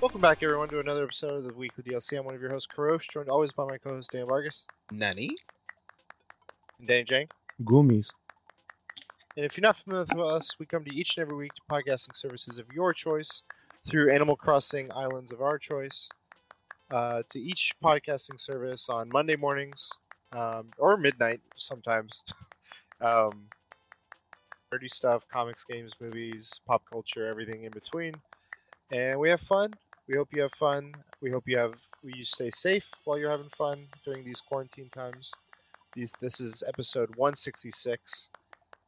Welcome back, everyone, to another episode of the Weekly DLC. I'm one of your hosts, Kurosh, joined always by my co-host, Dan Vargas Nani? and Danny Jang. Goomies. And if you're not familiar with us, we come to each and every week to podcasting services of your choice through Animal Crossing Islands of our choice. Uh, to each podcasting service on Monday mornings um, or midnight sometimes. um, nerdy stuff, comics, games, movies, pop culture, everything in between. And we have fun. We hope you have fun. We hope you have we you stay safe while you're having fun during these quarantine times. These this is episode 166.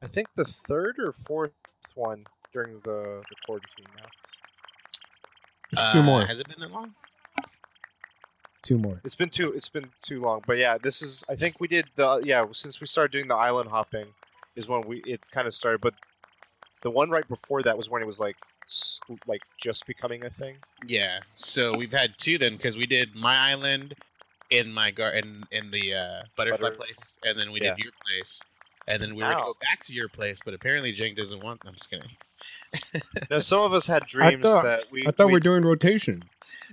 I think the third or fourth one during the, the quarantine now. Two Uh, more. Has it been that long? Two more. It's been too it's been too long, but yeah, this is I think we did the yeah since we started doing the island hopping is when we it kind of started, but the one right before that was when it was like s- like just becoming a thing. Yeah. So we've had two then, because we did my island in my garden in the uh, butterfly Butter- place, and then we Yeah. did your place, and then we were gonna go back to your place, but apparently Jake doesn't want. I'm just kidding. Now some of us had dreams thought- that we I thought we, we are doing rotation.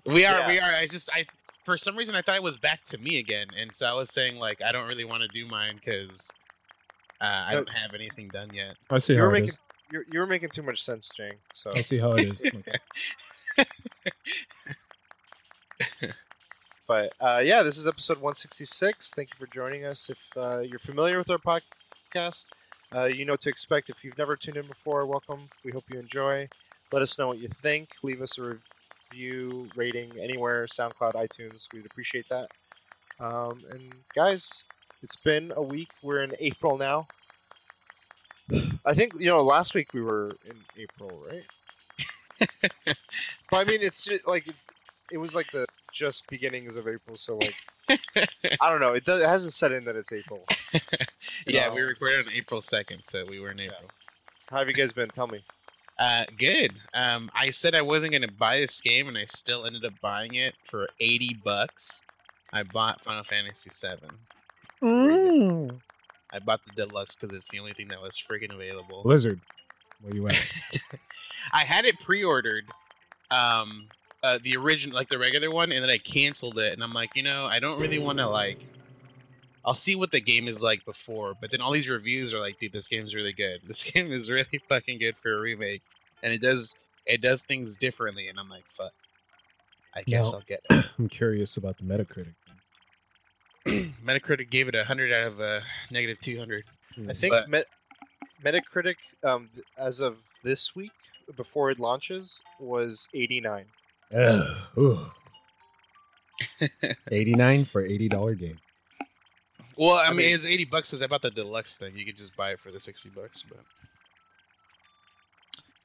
We are. Yeah. We are. I just. I. For some reason, I thought it was back to me again, and so I was saying like I don't really want to do mine because uh, I No. don't have anything done yet. I see you how it making is. You you were making too much sense, Jang. So I see how it is. Okay. But uh, yeah, this is episode 166. Thank you for joining us. If uh, you're familiar with our podcast, uh, you know to expect. If you've never tuned in before, welcome. We hope you enjoy. Let us know what you think. Leave us a review, rating anywhere, SoundCloud, iTunes. We'd appreciate that. Um, and guys, it's been a week. We're in April now. I think you know. Last week we were in April, right? but I mean, it's just like it's, it was like the just beginnings of April. So like, I don't know. It does. It hasn't set in that it's April. yeah, we recorded on April second, so we were in April. How have you guys been? Tell me. Uh, good. Um, I said I wasn't gonna buy this game, and I still ended up buying it for eighty bucks. I bought Final Fantasy VII. Mm. I bought the deluxe because it's the only thing that was freaking available. Blizzard. Where you at? I had it pre-ordered, um, uh, the original, like the regular one, and then I canceled it. And I'm like, you know, I don't really want to like. I'll see what the game is like before, but then all these reviews are like, dude, this game's really good. This game is really fucking good for a remake, and it does it does things differently. And I'm like, fuck. I guess Now- I'll get it. I'm curious about the Metacritic. Metacritic gave it a hundred out of a negative two hundred. I think But- Met- Metacritic, um, as of this week, before it launches, was eighty nine. Ugh. Eighty nine for eighty dollar game. Well, I, I mean, mean- it's eighty bucks because I bought the deluxe thing. You could just buy it for the sixty bucks, but.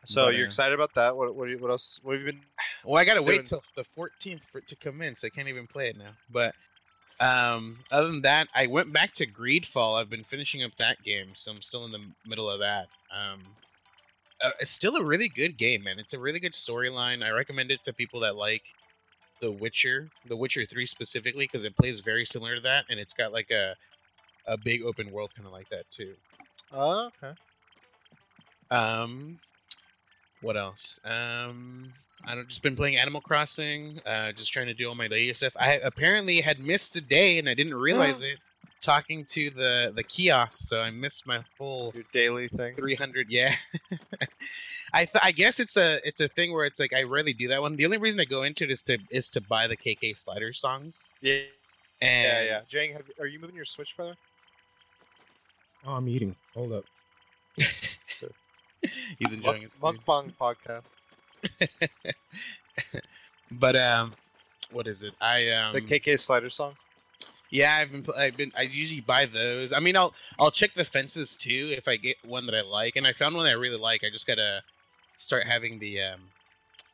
So But, you're uh, excited about that? What what, you- what else? What have you been? Well, I gotta Doing- wait till the 14th for it to come in, so I can't even play it now. But um, other than that, I went back to Greedfall. I've been finishing up that game, so I'm still in the middle of that. Um, uh, it's still a really good game, man. It's a really good storyline. I recommend it to people that like The Witcher, The Witcher 3 specifically, because it plays very similar to that, and it's got like a a big open world kind of like that too. Oh, okay. Um, what else? Um, I don't just been playing Animal Crossing. Uh, just trying to do all my daily stuff. I apparently had missed a day and I didn't realize it. Talking to the the kiosk, so I missed my full Your daily thing. 300. Yeah. I th- I guess it's a it's a thing where it's like I rarely do that one. The only reason I go into it is to is to buy the KK Slider songs. Yeah, And yeah, yeah. Jang, have, are you moving your Switch, brother? Oh, I'm eating. Hold up. He's enjoying his food. Mukbang podcast. But um, what is it? I um The KK Slider songs. Yeah, I've been. I've been. I usually buy those. I mean, I'll I'll check the fences too if I get one that I like, and I found one that I really like. I just gotta start having the um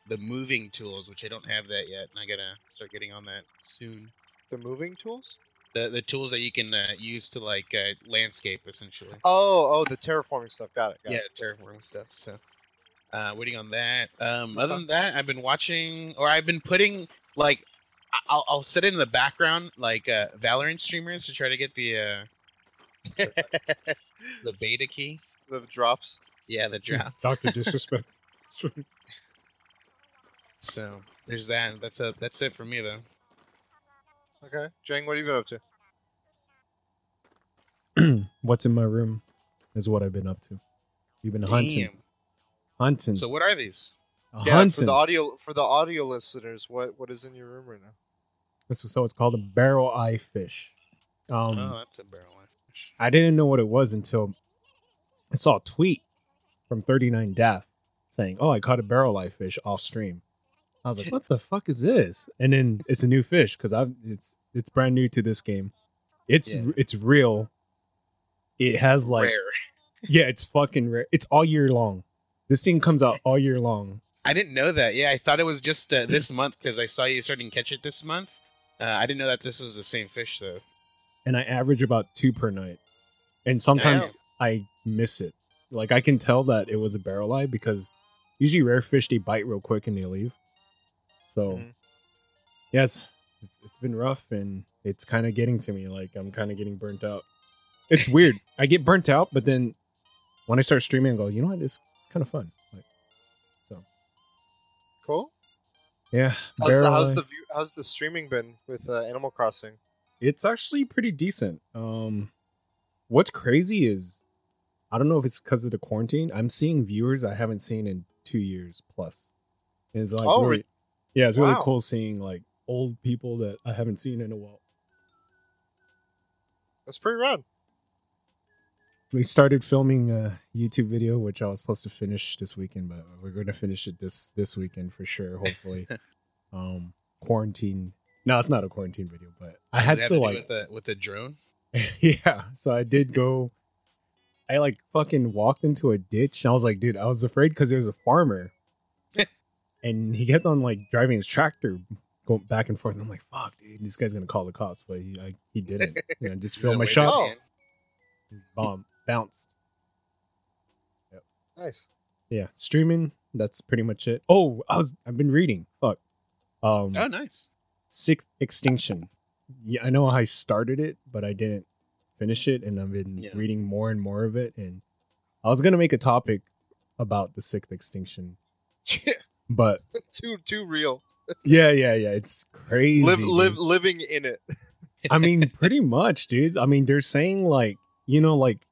the moving tools, which I don't have that yet, and I gotta start getting on that soon. The moving tools. The the tools that you can uh, use to like uh, landscape essentially. Oh, oh, the terraforming stuff. Got it. Got yeah, it. terraforming stuff. So, uh, waiting on that. Um, other than that, I've been watching, or I've been putting like, I- I'll, I'll set it in the background like uh, Valorant streamers to try to get the uh, the beta key. the drops. Yeah, the drop. Doctor Disrespect. So there's that. That's a that's it for me though. Okay, Jang, what have you been up to? What's in my room is what I've been up to. You've been Damn. hunting, So what are these? a Yeah, hunting. for the audio for the audio listeners, what what is in your room right now? This is- so it's called a barrel eye fish. Um, oh, that's a barrel eye fish. I didn't know what it was until I saw a tweet from 39 Daff saying, "Oh, I caught a barrel eye fish off stream." I was like, "What the fuck is this?" And then it's a new fish because I've it's it's brand new to this game. It's Yeah. it's real. It has like Rare. yeah, it's fucking rare. It's all year long. This thing comes out all year long. I didn't know that. Yeah, I thought it was just uh, this month because I saw you starting to catch it this month. Uh, I didn't know that this was the same fish though. and I average about two per night. And sometimes I miss it. Like I can tell that it was a barrel eye because usually rare fish they bite real quick and they leave. So Mhm. yes, it's, it's been rough and it's kind of getting to me. Like I'm kind of getting burnt out. It's weird. I get burnt out, but then when I start streaming, I go, you know what? It's kind of fun. Like, so Cool. yeah, How's the, how's the view, how's the streaming been with uh, Animal Crossing? it's actually pretty decent. Um, what's crazy is I don't know if it's because of the quarantine. I'm seeing viewers I haven't seen in two years plus. And it's like Oh, really, yeah, it's really wow. cool seeing like old people that I haven't seen in a while. That's pretty rad. We started filming a YouTube video, which I was supposed to finish this weekend, but we're going to finish it this this weekend for sure. Hopefully, um, quarantine. No, it's not a quarantine video, but I had to like with a with a drone. yeah. So I did go. I like fucking walked into a ditch. And I was like, dude, I was afraid because there was a farmer, and he kept on like driving his tractor, going back and forth. And I'm like, fuck, dude, this guy's gonna call the cops, but he like, he didn't. You know, just Is filmed my shots. Oh. Bomb bounced. Nice. Yeah, streaming. That's pretty much it. Oh, I was. I've been reading. Fuck. Um, Oh, nice. Sixth Extinction. Yeah, I know I started it, but I didn't finish it, and I've been Yeah. reading more and more of it. And I was gonna make a topic about the Sixth Extinction, but too too real. yeah, yeah, yeah, it's crazy. Live dude. live living in it. I mean, pretty much, dude. I mean, they're saying like, you know, like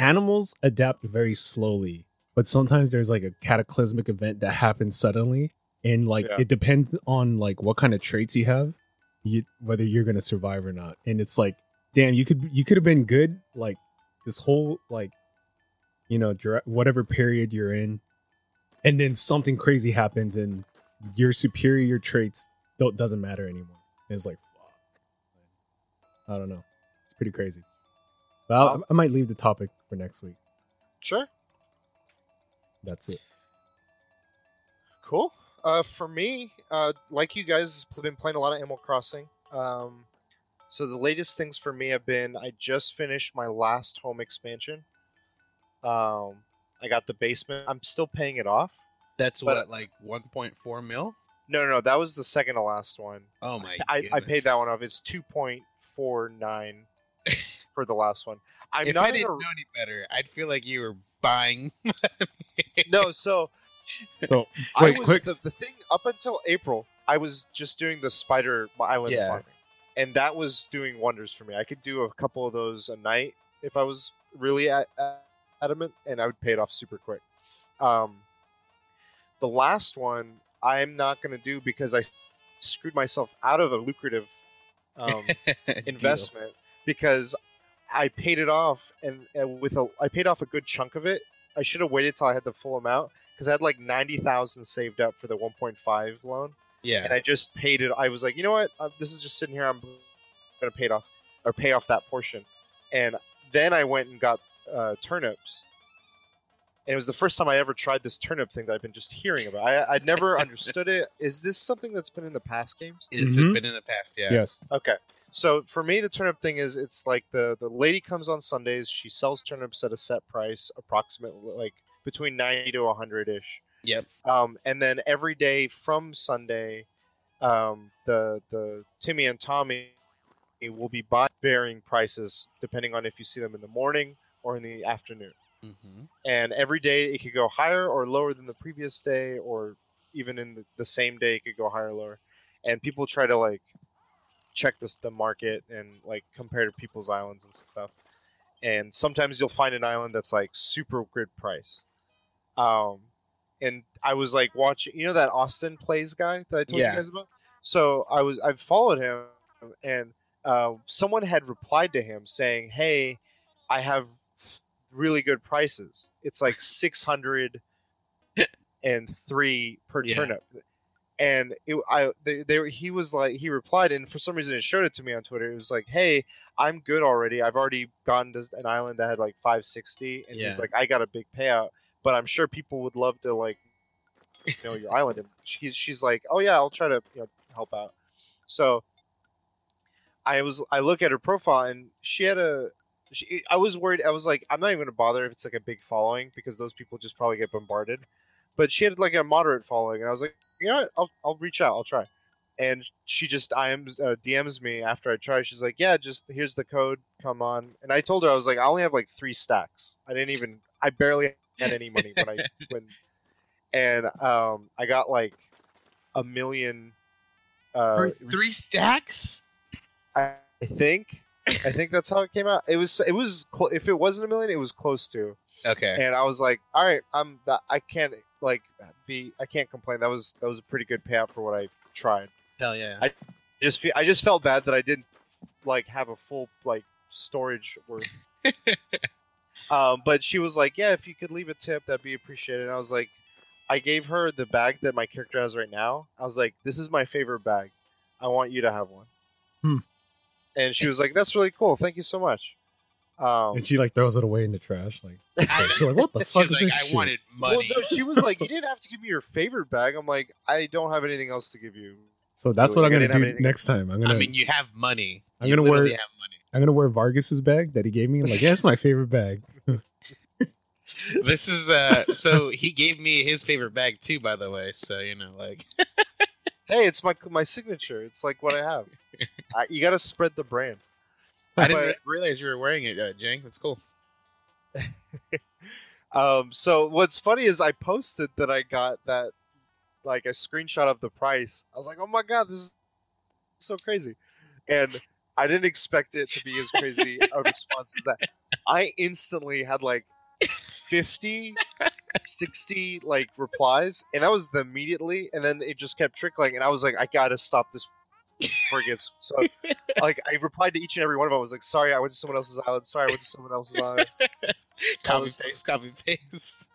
animals adapt very slowly, but sometimes there's like a cataclysmic event that happens suddenly, and like Yeah. it depends on like what kind of traits you have, you whether you're gonna survive or not. And it's like, damn, you could you could have been good like this whole like, you know, dra- whatever period you're in, and then something crazy happens and your superior traits don't doesn't matter anymore. And it's like, fuck. I don't know. It's pretty crazy. But I might leave the topic for next week. Sure. That's it. Cool. Uh, for me, uh, like you guys, have been playing a lot of Animal Crossing. Um, so the latest things for me have been I just finished my last home expansion. Um, I got the basement. I'm still paying it off. That's but- what like 1.4 mil. No, no, no, that was the second to last one. Oh my! I, I paid that one off. It's two point four nine for the last one. I'm if not I didn't a- know any better, I'd feel like you were buying. no. So So I Wait, was quick. The, the thing up until April, I was just doing the spider island Yeah. farming, and that was doing wonders for me. I could do a couple of those a night if I was really a- a- adamant, and I would pay it off super quick. Um, the last one I'm not going to do because I screwed myself out of a lucrative um, investment because I paid it off and, and with a I paid off a good chunk of it. I should have waited till I had the full amount because I had like ninety thousand saved up for the one point five loan, Yeah. and I just paid it. I was like, you know what, uh, this is just sitting here. I'm gonna pay it off or pay off that portion, and then I went and got uh, turnips. And it was the first time I ever tried this turnip thing that I've been just hearing about. I, I'd never understood it. Is this something that's been in the past games? It's Mhm. been in the past, yeah. yes, Okay. So for me, the turnip thing is it's like the the lady comes on Sundays. She sells turnips at a set price, approximately like between ninety to hundred ish. Yep. Um, and then every day from Sunday, um, the the Timmy and Tommy will be buy varying prices depending on if you see them in the morning or in the afternoon. Hmm And every day it could go higher or lower than the previous day, or even in the, the same day it could go higher or lower. And people try to like check this the market and like compare to people's islands and stuff. And sometimes you'll find an island that's like super good price. Um and i was like watching you know that austin plays guy that i told Yeah. you guys about? So i was i've followed him and uh, someone had replied to him saying hey i have really good prices it's like 600 and three per Yeah. turnip and it, I they, they he was like he replied and for some reason it showed it to me on Twitter. It was like, "Hey, I'm good already. I've already gone to an island that had like 560, and Yeah. he's like, I got a big payout, but I'm sure people would love to like you know your island." And she's she's like, "Oh yeah, I'll try to you know, help out." So I was I look at her profile and she had a. She, I was worried. I was like, I'm not even gonna bother if it's like a big following because those people just probably get bombarded. But she had like a moderate following, and I was like, you know, what? I'll I'll reach out. I'll try. And she just IM uh, DMs me after I try. She's like, yeah, just here's the code. Come on. And I told her I was like, I only have like three stacks. I didn't even. I barely had any money when I when. And um, I got like a million. Uh, For three stacks? I I think. I think that's how it came out. It was. It was. Cl- if it wasn't a million, it was close to. Okay. And I was like, all right, I'm. That, I can't like be. I can't complain. That was that was a pretty good payout for what I tried. Hell yeah. I- Just fe- I just felt bad that I didn't like have a full like storage worth. um, but she was like, yeah, if you could leave a tip, that'd be appreciated. And I was like, I gave her the bag that my character has right now. I was like, this is my favorite bag. I want you to have one. Hmm. And she was like, that's really cool. Thank you so much. Um, and she like throws it away in the trash. Like, I- she's like, what the fuck She's is like, this I shit? wanted well, money. no, she was like, you didn't have to give me your favorite bag. I'm like, I don't have anything else to give you. So that's Really, what I'm gonna didn't do next time. I'm gonna I mean, you have money. I'm You gonna wear- have money. I'm gonna wear Vargas's bag that he gave me. Like, yeah, it's my favorite bag. This is uh. So he gave me his favorite bag too, by the way. So you know, like, Hey, it's my my signature. It's like what I have. I, you got to spread the brand. I didn't re- realize you were wearing it, uh, Jang. That's cool. Um, so what's funny is I posted that I got that like a screenshot of the price. I was like, oh my god, this is so crazy, and I didn't expect it to be as crazy a response as that. I instantly had like 50, 60 like replies, and that was the immediately, and then it just kept trickling, and I was like, I gotta stop this before it gets so. Like I replied to each and every one of them. I was like, sorry, I went to someone else's island. Sorry, I went to someone else's island. Copy was- paste, copy paste.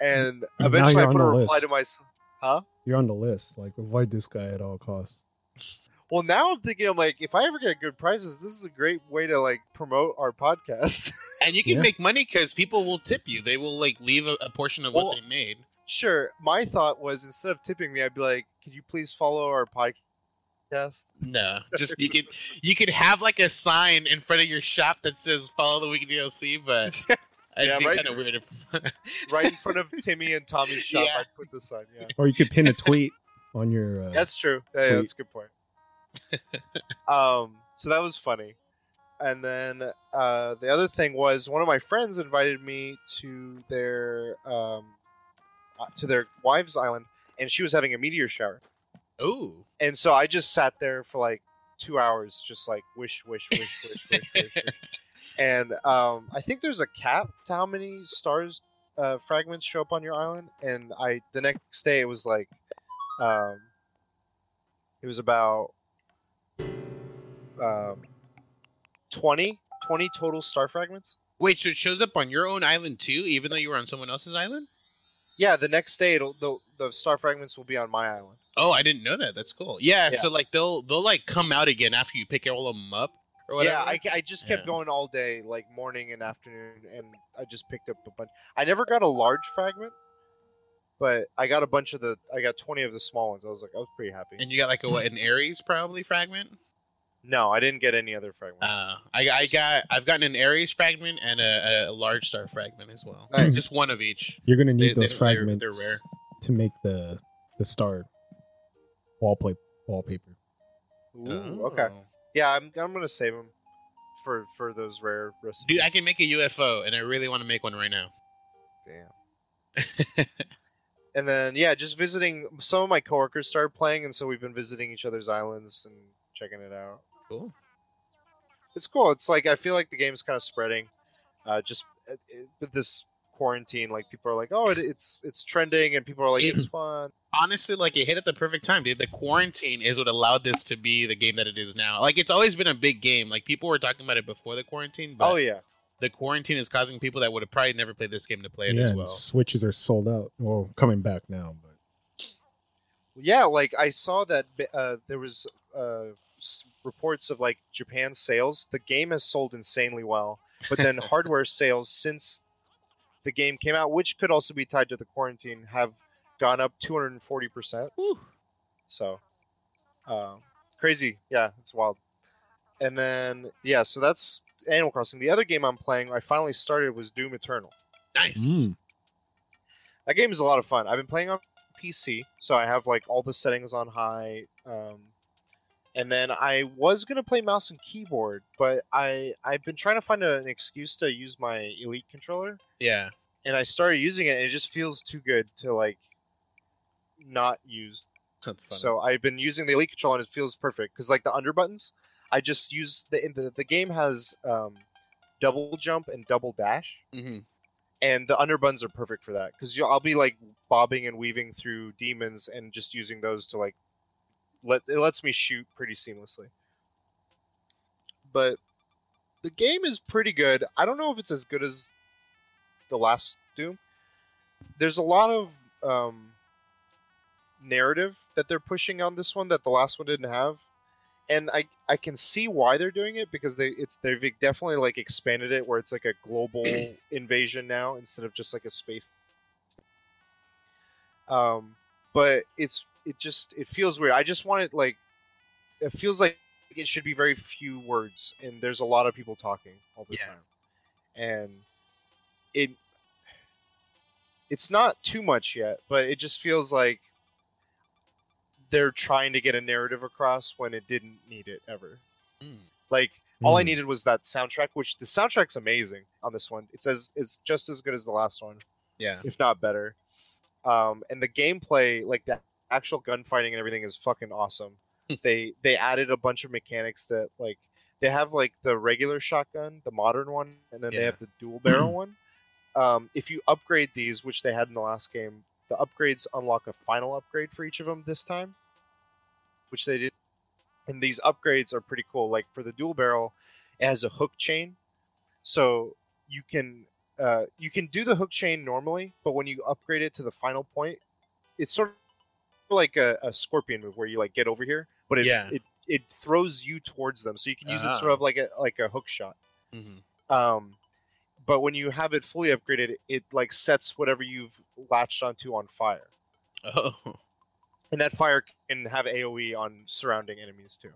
And eventually, I put a reply list. to myself Huh? You're on the list. Like, avoid this guy at all costs. Well, now I'm thinking, I'm like, if I ever get good prices, this is a great way to like promote our podcast. And you can Yeah. make money because people will tip you. They will like leave a, a portion of Well- what they made. sure. My thought was instead of tipping me, I'd be like, could you please follow our podcast? No, just you could you could have like a sign in front of your shop that says "Follow the Weekly DLC," but it'd Yeah, be right. kind of weird. If... right in front of Timmy and Tommy's shop, Yeah. I'd put the sign. Yeah, Or you could pin a tweet on your. Uh, that's true. Yeah, yeah, that's a good point. um, so that was funny. And then uh, the other thing was one of my friends invited me to their um, uh, to their wife's island, and she was having a meteor shower. Ooh, and so I just sat there for like two hours, just like wish, wish, wish, wish, wish, wish, wish. And um, I think there's a cap to how many stars uh, fragments show up on your island. And I the next day it was like, um, it was about um, 20, 20 total star fragments. wait, so it shows up on your own island too, even though you were on someone else's island? Yeah, the next day it'll the, the star fragments will be on my island. Oh, I didn't know that. That's cool. Yeah, Yeah. so like they'll they'll like come out again after you pick all of them up or whatever. Yeah, I, I just kept Yeah. going all day, like morning and afternoon, and I just picked up a bunch. I never got a large fragment, but I got a bunch of the. I got twenty of the small ones. I was like, I was pretty happy. and you got like a what, an Aries probably fragment. No, I didn't get any other fragment. Uh, I I got I've gotten an Aries fragment and a, a large star fragment as well. Nice. Just one of each. You're gonna They- need those they're- fragments they're rare. to make the the star wallpaper. Wallpaper. Ooh, okay. Oh. Yeah, I'm. I'm gonna save them for for those rare recipes. Dude, I can make a UFO, and I really want to make one right now. Damn. and then yeah, just visiting. Some of my coworkers started playing, and so we've been visiting each other's islands and checking it out. Cool. It's cool. It's like I feel like the game's kind of spreading. Uh, just uh, it- with this quarantine, like people are like, "Oh, it, it's it's trending," and people are like, "It's fun." honestly, like it hit at the perfect time, dude. The quarantine is what allowed this to be the game that it is now. Like it's always been a big game. Like people were talking about it before the quarantine, but Oh yeah, the quarantine is causing people that would have probably never played this game to play it yeah, as and well. switches are sold out. Well, coming back now, but yeah. Like I saw that uh, there was uh, s- reports of like Japan sales. The game has sold insanely well, but then hardware sales since the game came out, which could also be tied to the quarantine, have gone up 240 percent. Whew. So, um, crazy. Yeah, it's wild. And then yeah, so that's Animal Crossing. The other game I'm playing, I finally started was Doom Eternal. Nice. Mm. That game is a lot of fun. I've been playing on PC, so I have like all the settings on high. Um, and then I was gonna play mouse and keyboard, but I I've been trying to find a, an excuse to use my Elite controller, Yeah. and I started using it, and it just feels too good to like not use. That's fun. So I've been using the Elite controller, and it feels perfect because like the under buttons, I just use the the, the game has um, double jump and double dash hmm and the under buttons are perfect for that because I'll be like bobbing and weaving through demons and just using those to like let it lets me shoot pretty seamlessly. But the game is pretty good. I don't know if it's as good as the last Doom. There's a lot of um, narrative that they're pushing on this one that the last one didn't have. And I, I can see why they're doing it because they it's they've definitely like expanded it where it's like a global invasion now instead of just like a space. Um, but it's it just it feels weird. I just want it like it feels like it should be very few words and there's a lot of people talking all the Yeah. time, and it it's not too much yet, but it just feels like they're trying to get a narrative across when it didn't need it ever. Mm. Like all I Mm. needed was that soundtrack, which the soundtrack's amazing on this one. It says it's just as good as the last one, Yeah. if not better. Um, and the gameplay, like the actual gunfighting and everything, is fucking awesome. they they added a bunch of mechanics that like they have like the regular shotgun, the modern one, and then they have the dual barrel one. Um, if you upgrade these, which they had in the last game, the upgrades unlock a final upgrade for each of them this time, which they did. And these upgrades are pretty cool. Like for the dual barrel, it has a hook chain, so you can uh, you can do the hook chain normally, but when you upgrade it to the final point, it's sort of like a, a scorpion move where you like get over here, but it Yeah. it, it throws you towards them, so you can use it Ah. sort of like a like a hook shot. hmm Um, but when you have it fully upgraded, it like sets whatever you've latched onto on fire, Oh. and that fire can have AOE on surrounding enemies too.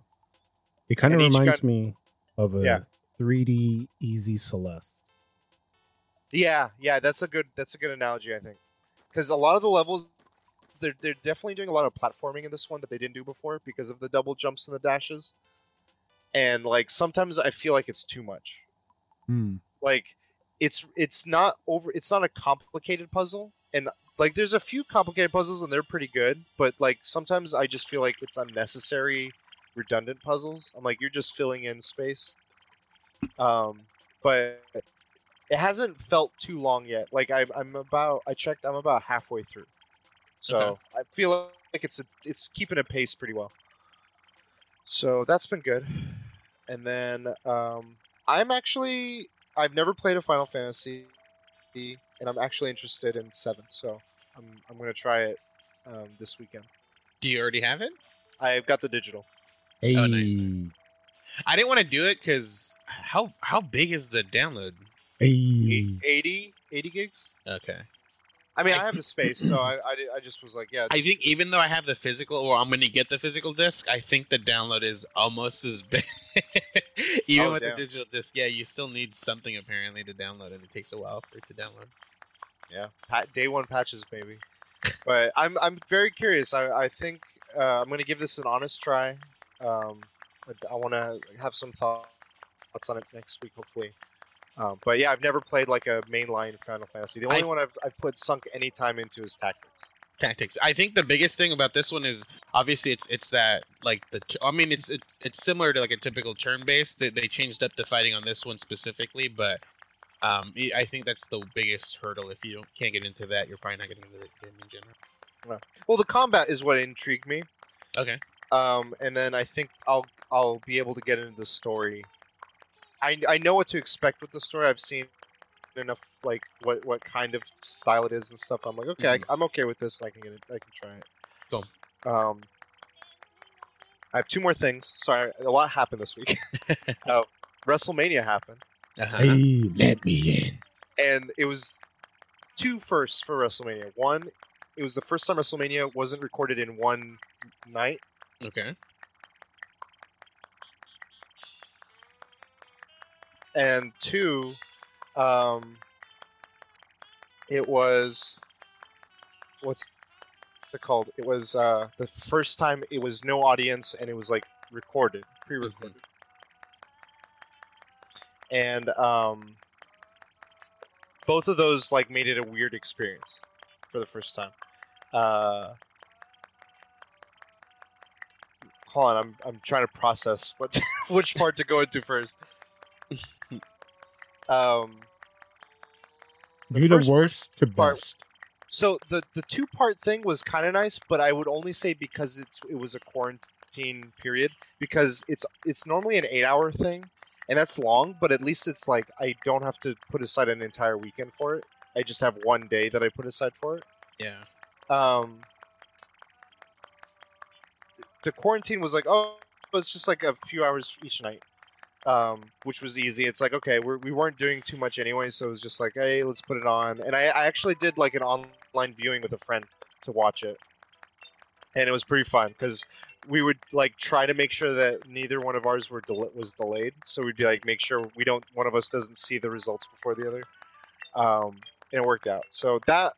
it kind of reminds gun- me of a Yeah. 3D Easy Celeste. Yeah, yeah, that's a good that's a good analogy, I think, because a lot of the levels they're they're definitely doing a lot of platforming in this one that they didn't do before because of the double jumps and the dashes, and like sometimes I feel like it's too much. Hmm. Like it's it's not over it's not a complicated puzzle and like there's a few complicated puzzles and they're pretty good, but like sometimes I just feel like it's unnecessary redundant puzzles. I'm like you're just filling in space. Um but it hasn't felt too long yet. Like I, I'm about, I checked, I'm about halfway through, so Okay. I feel like it's a, it's keeping a pace pretty well. So that's been good. And then um, I'm actually, I've never played a Final Fantasy, and I'm actually interested in seven. So I'm, I'm gonna try it um, this weekend. Do you already have it? I've got the digital. Hey, Oh, nice. I didn't want to do it because how how big is the download? hey. 80, 80 gigs. Okay. I mean, I have the space, so I, I, I just was like, yeah, I think even though I have the physical, or I'm gonna get the physical disc, I think the download is almost as big. even Oh, with damn. the digital disc, yeah, you still need something apparently to download, and it takes a while for it to download. Yeah, pat, day one patches, maybe. But I'm I'm very curious. I I think uh, I'm gonna give this an honest try. Um, I- I want to have some thoughts on it next week, hopefully. Um, but yeah, I've never played like a mainline Final Fantasy. The only I- one I've I've put sunk any time into is Tactics. tactics. I think the biggest thing about this one is obviously it's it's that like the I mean it's it's it's similar to like a typical turn based. They they changed up the fighting on this one specifically, but um I- I think that's the biggest hurdle. If you don't can't get into that, you're probably not getting into the game in general. Well, the combat is what intrigued me. Okay. Um, and then I think I'll I'll be able to get into the story. I I know what to expect with the story. I've seen enough like what what kind of style it is and stuff. I'm like, okay, I, I'm okay with this. I can get it. I can try it. Cool. Um, I have two more things. Sorry, a lot happened this week. uh, WrestleMania happened, Uh-huh. Hey, let me in. and it was two firsts for WrestleMania. One, it was the first time WrestleMania wasn't recorded in one night. Okay. And two, um, it was what's it called? It was uh, the first time it was no audience and it was like recorded, pre-recorded, and um, both of those like made it a weird experience for the first time. Uh, hold on, I'm I'm trying to process what which part to go into first. Um, The Do the first worst to part- best. so the the two part thing was kind of nice, but I would only say because it's it was a quarantine period because it's it's normally an eight hour thing, and that's long. But at least it's like I don't have to put aside an entire weekend for it. I just have one day that I put aside for it. Yeah. Um, the quarantine was like, oh, it's just like a few hours each night, um, which was easy. It's like, okay, we're, we weren't doing too much anyway, so it was just like, hey, let's put it on. And I, I actually did like an online viewing with a friend to watch it, and it was pretty fun because we would like try to make sure that neither one of ours were del- was delayed. So we'd be like, make sure we don't one of us doesn't see the results before the other, um, and it worked out. So that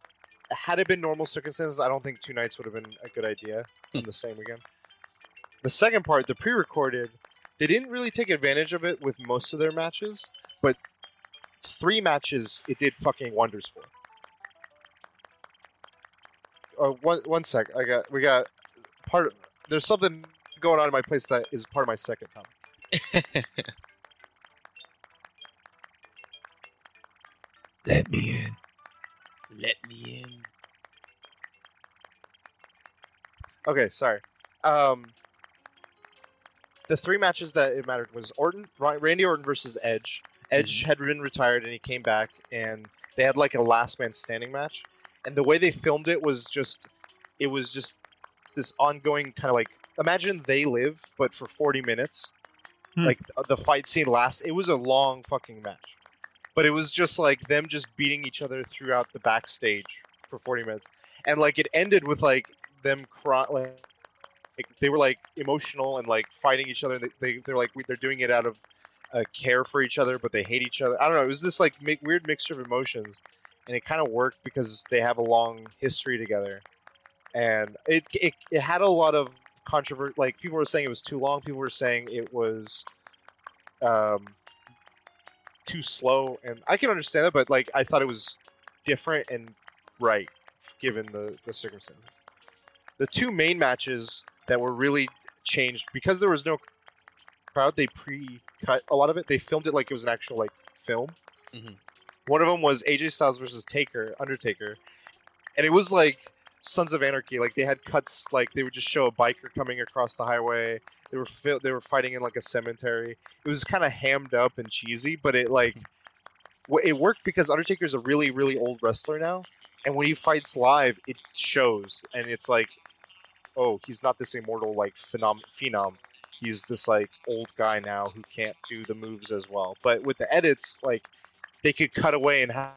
had it been normal circumstances, I don't think two nights would have been a good idea on the same weekend. The second part, the pre-recorded, they didn't really take advantage of it with most of their matches, but three matches it did fucking wonders for. Oh, one one sec. I got we got part. Of, there's something going on in my place that is part of my second time. Let me in. Let me in. Okay, sorry. Um, the three matches that it mattered was Orton, Randy Orton versus Edge. Edge had been retired and he came back, and they had like a last man standing match. And the way they filmed it was just, it was just this ongoing kind of like imagine they live, but for forty minutes. Hmm. Like the fight scene last, it was a long fucking match, but it was just like them just beating each other throughout the backstage for forty minutes, and like it ended with like them cry like, like they were like emotional and like fighting each other. And they, they they're like they're doing it out of uh, care for each other, but they hate each other. I don't know. It was this like mi- weird mixture of emotions, and it kind of worked because they have a long history together, and it it, it had a lot of controversy. Like people were saying it was too long. People were saying it was um too slow, and I can understand that, but like I thought it was different and right given the the circumstances the two main matches that were really changed because there was no crowd. They pre-cut a lot of it. They filmed it like it was an actual like film. Mhm. One of them was AJ Styles versus Taker, Undertaker, and it was like Sons of Anarchy. Like they had cuts, like they would just show a biker coming across the highway. They were fi- they were fighting in like a cemetery. It was kind of hammed up and cheesy, but it like w- it worked because Undertaker's a really really old wrestler now, and when he fights live, it shows, and it's like, oh, he's not this immortal like phenom phenom. He's this like old guy now who can't do the moves as well. But with the edits, like they could cut away and have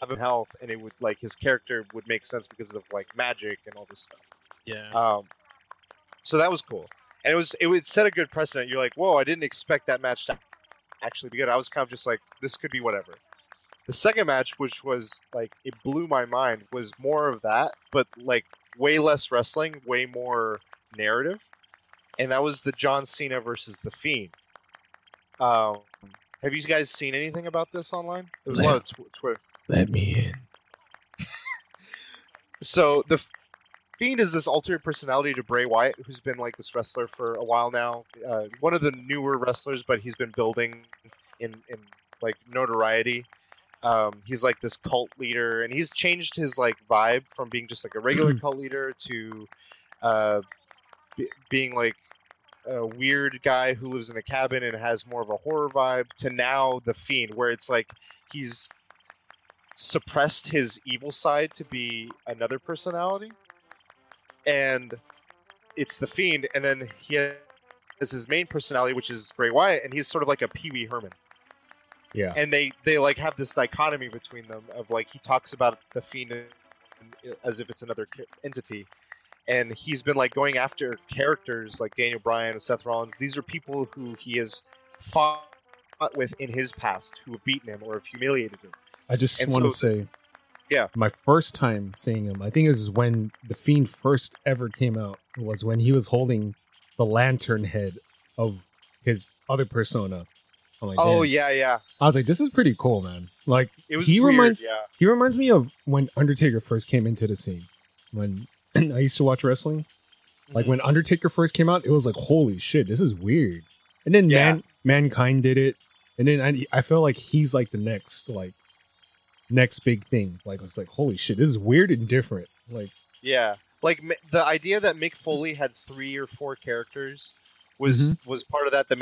have him health, and it would like his character would make sense because of like magic and all this stuff. Yeah. Um, so that was cool, and it was it would set a good precedent. You're like, whoa, I didn't expect that match to actually be good. I was kind of just like, this could be whatever. The second match, which was like it blew my mind, was more of that, but like way less wrestling, way more narrative, and that was the John Cena versus the Fiend. Um, have you guys seen anything about this online? There was a lot of tw- Twitter. Let me in. so the Fiend is this alternate personality to Bray Wyatt, who's been like this wrestler for a while now. Uh, one of the newer wrestlers, but he's been building in in like notoriety. Um, he's like this cult leader, and he's changed his like vibe from being just like a regular cult leader to uh, be, being like a weird guy who lives in a cabin and has more of a horror vibe to now the fiend where it's like he's suppressed his evil side to be another personality and it's the fiend and then he has his main personality which is Bray Wyatt and he's sort of like a Pee-wee Herman Yeah. and they they like have this dichotomy between them of like he talks about the fiend as if it's another entity and he's been like going after characters like Daniel Bryan and Seth Rollins. These are people who he has fought with in his past who have beaten him or have humiliated him. I just And want to say, Yeah. my first time seeing him, I think it was when the Fiend first ever came out. Was when he was holding the lantern head of his other persona. Like, Oh yeah, yeah. I was like, this is pretty cool, man. Like It was he weird. reminds yeah. he reminds me of when Undertaker first came into the scene. When I used to watch wrestling, like Mm-hmm. when Undertaker first came out, it was like, holy shit, this is weird. And then Yeah. man, mankind did it, and then I, I feel like he's like the next like next big thing. Like it's like, holy shit, this is weird and different. Like Yeah, like the idea that Mick Foley had three or four characters was was part of that. The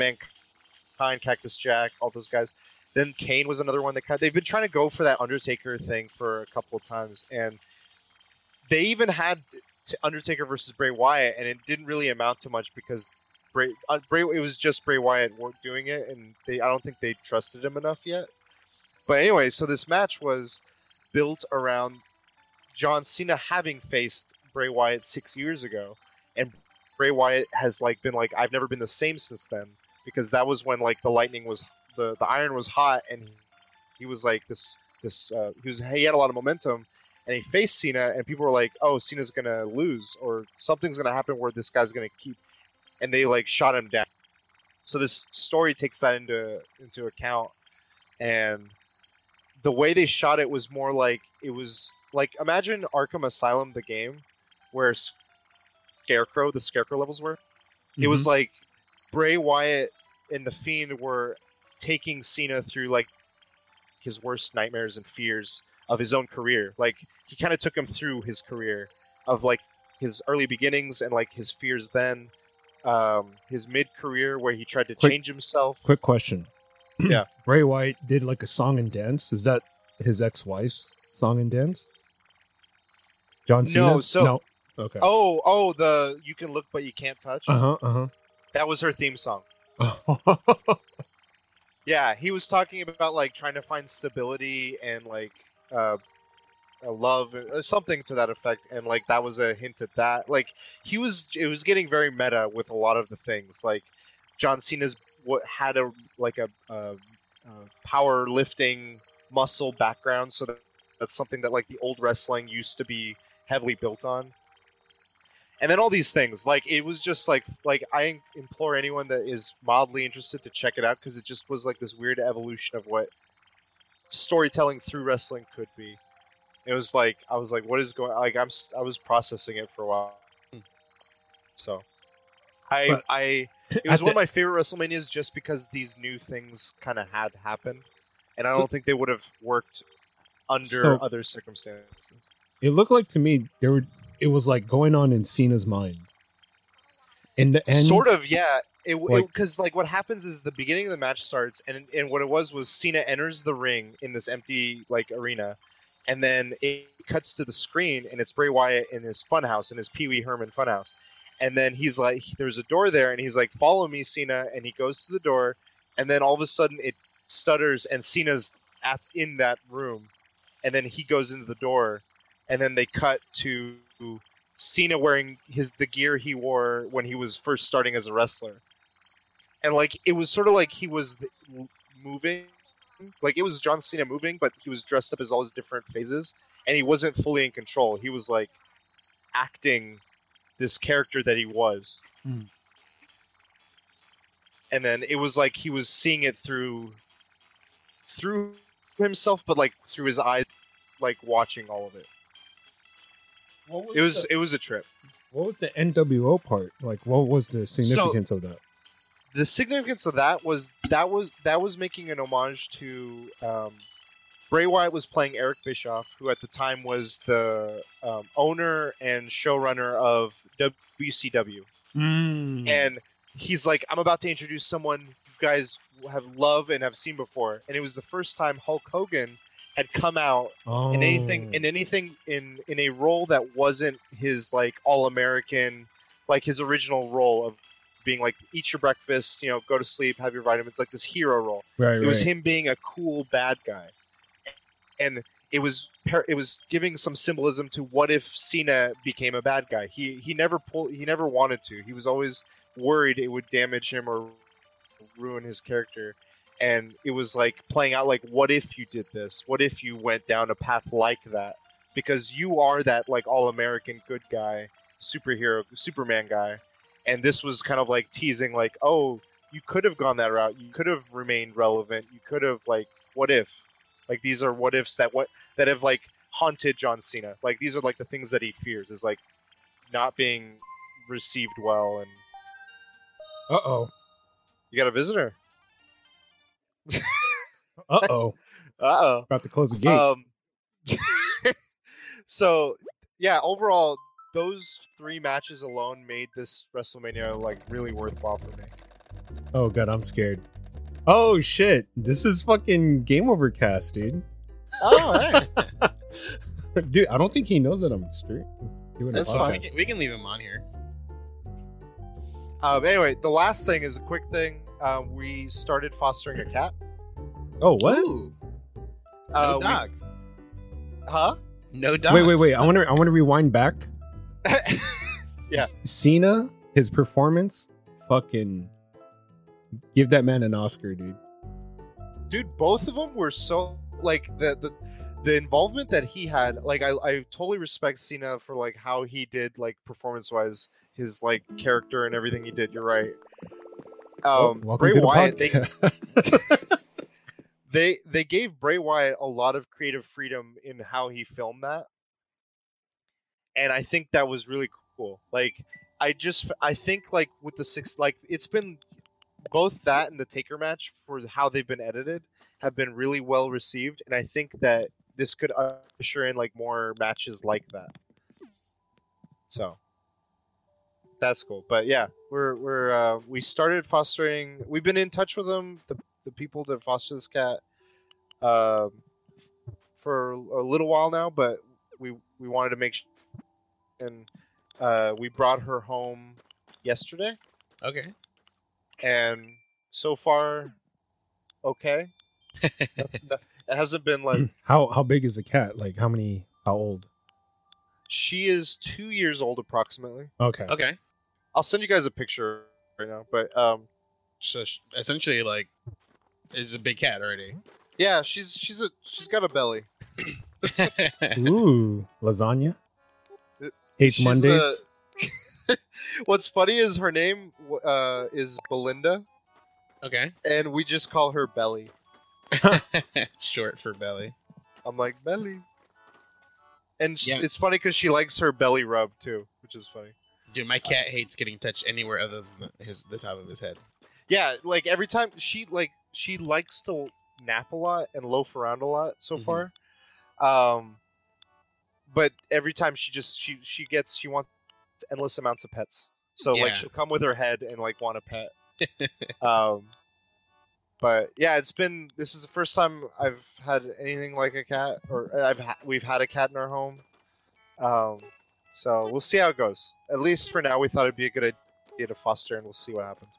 Mankind, Cactus Jack, all those guys. Then Kane was another one that kind. They've been trying to go for that Undertaker thing for a couple of times, and they even had Undertaker versus Bray Wyatt, and it didn't really amount to much because Bray, uh, Bray it was just Bray Wyatt doing it, and they I don't think they trusted him enough yet. But anyway, so this match was built around John Cena having faced Bray Wyatt six years ago, and Bray Wyatt has like been like I've never been the same since then because that was when like the lightning was the the iron was hot and he, he was like this this uh, he was he had a lot of momentum and he faced Cena and people were like oh Cena's gonna lose or something's gonna happen where this guy's gonna keep and they like shot him down. So this story takes that into into account and the way they shot it was more like it was like imagine Arkham Asylum the game where Scarecrow the Scarecrow levels were. It was like Bray Wyatt and the Fiend were taking Cena through like his worst nightmares and fears of his own career. Like he kind of took him through his career of like his early beginnings and like his fears then, um, his mid career where he tried to Quick- change himself. quick question. Yeah. Bray Wyatt did like a song and dance. Is that his ex-wife's song and dance? John Cena. No, so- no. Okay. Oh, oh, the you can look but you can't touch. Uh huh. Uh That was her theme song. Yeah, he was talking about like trying to find stability and like uh, a love or something to that effect, and like that was a hint at that. Like he was, it was getting very meta with a lot of the things. Like John Cena's what had a like a, a, a power lifting muscle background, so that that's something that like the old wrestling used to be heavily built on. And then all these things, like it was just like like I implore anyone that is mildly interested to check it out because it just was like this weird evolution of what storytelling through wrestling could be. It was like I was like, what is going? Like I'm i was processing it for a while. So, I But- I it was one the- of my favorite WrestleManias just because these new things kind of had happened, and I don't think they would have worked under So- other circumstances. it looked like to me there were. It was like going on in Cena's mind. In the end, sort of, yeah. It Like- because like, what happens is the beginning of the match starts, and and what it was was Cena enters the ring in this empty like arena, and then it cuts to the screen, and it's Bray Wyatt in his funhouse in his Pee Wee Herman funhouse, and then he's like, there's a door there, and he's like, follow me, Cena, and he goes to the door, and then all of a sudden it stutters, and Cena's at in that room, and then he goes into the door, and then they cut to Cena wearing his the gear he wore when he was first starting as a wrestler, and like it was sort of like he was moving, like it was John Cena moving, but he was dressed up as all his different phases, and he wasn't fully in control. He was like acting this character that he was, Hmm. and then it was like he was seeing it through through himself, but like through his eyes, like watching all of it. What It was the, it was a trip. what was the NWO part? Like, what was the significance of that? the significance of that was that was that was making an homage to um, Bray Wyatt was playing Eric Bischoff, who at the time was the um, owner and showrunner of WCW, Mm. and he's like, "I'm about to introduce someone you guys have loved and have seen before," and it was the first time Hulk Hogan had come out oh. in anything oh. in anything in in a role that wasn't his like all American, like his original role of being like eat your breakfast, you know, go to sleep, have your vitamins, like this hero role. right, It right. was him being a cool bad guy, and it was par- it was giving some symbolism to what if Cena became a bad guy. He he never pull he never wanted to. He was always worried it would damage him or ruin his character. And it was like playing out like, what if you did this? What if you went down a path like that? Because you are that like all American good guy, superhero, Superman guy. And this was kind of like teasing, like, oh, you could have gone that route. You could have remained relevant. You could have like, what if? Like these are what ifs that what that have like haunted John Cena. Like these are like the things that he fears is like not being received well. And Uh oh. you got a visitor. Uh oh. Uh oh. About to close the gate. Um, so yeah, overall, those three matches alone made this WrestleMania like really worthwhile for me. oh god, I'm scared. Oh shit! This is fucking game overcast, dude. Oh, hey. dude, I don't think he knows that I'm straight. doing a That's we, can, we can leave him on here. um, anyway, the last thing is a quick thing. Uh, we started fostering a cat. Oh what? Ooh, Uh, no we- dog. huh? No dog. Wait, wait, wait! I want to. I want to rewind back. Yeah. Cena, his performance, fucking give that man an Oscar, dude. dude both of them were so like the the the involvement that he had like i i totally respect cena for like how he did like performance wise his like character and everything he did you're right um welcome bray to the wyatt they, they they gave bray wyatt a lot of creative freedom in how he filmed that. And i think that was really cool. Like i just i think like with the six like it's been both that and the taker match for how they've been edited have been really well received and i think that this could usher in like more matches like that. So that's cool. But yeah we're we're uh we started fostering we've been in touch with them the, the people that foster this cat um for a little while now but we we wanted to make sure and uh we brought her home yesterday Okay. and so far okay Nothing- it hasn't been like how how big is the cat? Like how many? How old? she is two years old approximately Okay. Okay. I'll send you guys a picture right now but um So essentially, like, is a big cat already. yeah she's she's a she's got a belly Ooh, lasagna. Uh, Hates she's Mondays. what's funny is her name uh is belinda okay. and we just call her belly Short for belly. i'm like belly and sh Yeah. it's funny because she likes her belly rub too which is funny Dude, my cat hates getting touched anywhere other than his the top of his head. Yeah, like every time she like she likes to nap a lot and loaf around a lot so Mhm. far. Um but every time she just she she gets she wants endless amounts of pets. So like she'll come with her head and like want a pet. um but yeah, it's been this is the first time I've had anything like a cat or I've ha- we've had a cat in our home. Um so we'll see how it goes. At least for now we thought it'd be a good idea to foster and we'll see what happens.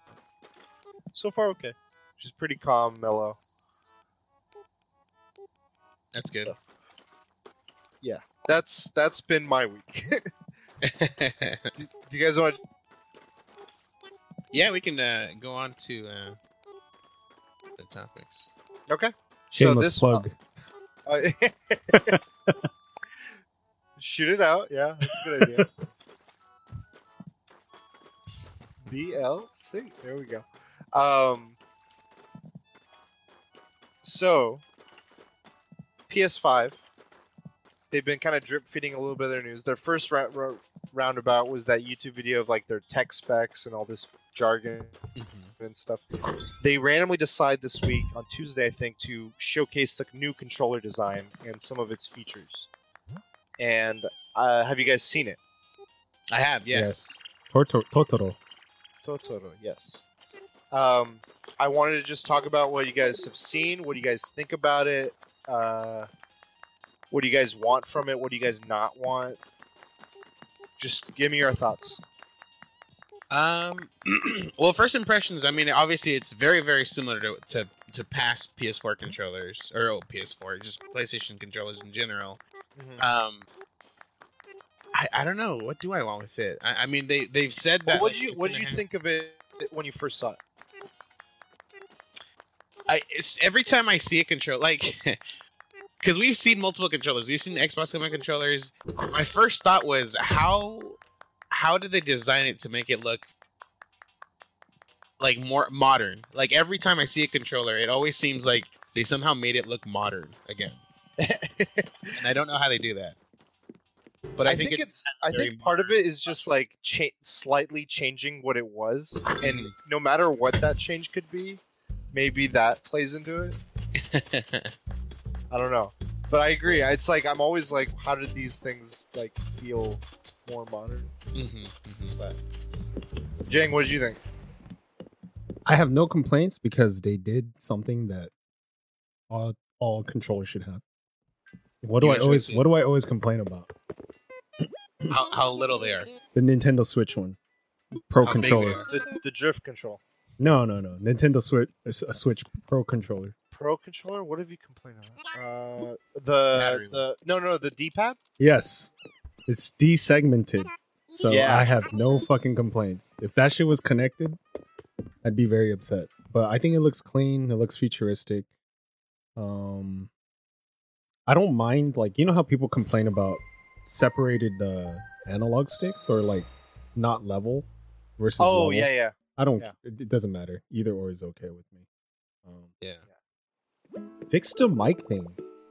So far okay. She's pretty calm, mellow. That's good. So, yeah. That's that's been my week. do, do you guys want yeah, we can uh, go on to uh, the topics. Okay. Shameless this- plug. Uh, shoot it out. Yeah, that's a good idea. DLC. There we go. Um. So, PS5 they've been kind of drip feeding a little bit of their news. Their first ra- ra- roundabout was that YouTube video of like their tech specs and all this jargon Mhm. and stuff. They randomly decide this week on Tuesday, I think, to showcase the new controller design and some of its features. And uh, have you guys seen it? I have, yes. Torto- Totoro. Totoro, yes. Um, I wanted to just talk about what you guys have seen. What do you guys think about it? Uh, what do you guys want from it? What do you guys not want? Just give me your thoughts. Um, well, first impressions. I mean, obviously, it's very, very similar to to, to past PS4 controllers or oh, PS4, just PlayStation controllers in general. Um, I, I don't know. What do I want with it? I, I mean, they they've said that. what like, did you it's What did you have- think of it when you first saw it? I every time I see a control like because we've seen multiple controllers, we've seen Xbox One controllers. My first thought was how how did they design it to make it look like more modern? Like every time I see a controller, it always seems like they somehow made it look modern again, and I don't know how they do that. But I, I, think, it- it's. I think part of it is just like cha- slightly changing what it was, and Mhm. no matter what that change could be, maybe that plays into it. I don't know, but I agree. It's like I'm always like, how did these things like feel more modern? Mhm, mhm. But Jang, what did you think? I have no complaints because they did something that all all controllers should have. What do You I always see- what do I always complain about? how, how little they are. The Nintendo Switch one. Pro How big they controller. are. The, the drift control, No, no, no. Nintendo Switch a Switch Pro controller. pro controller. What have you complained about? Uh, the Battery the no no the D pad. Yes. It's desegmented. So Yeah. I have no fucking complaints. If that shit was connected, I'd be very upset. But I think it looks clean, it looks futuristic. Um I don't mind like you know how people complain about separated uh analog sticks or like not level versus Oh level? yeah yeah. I don't yeah. it, it doesn't matter. Either or is okay with me. Um Yeah. fix the mic thing.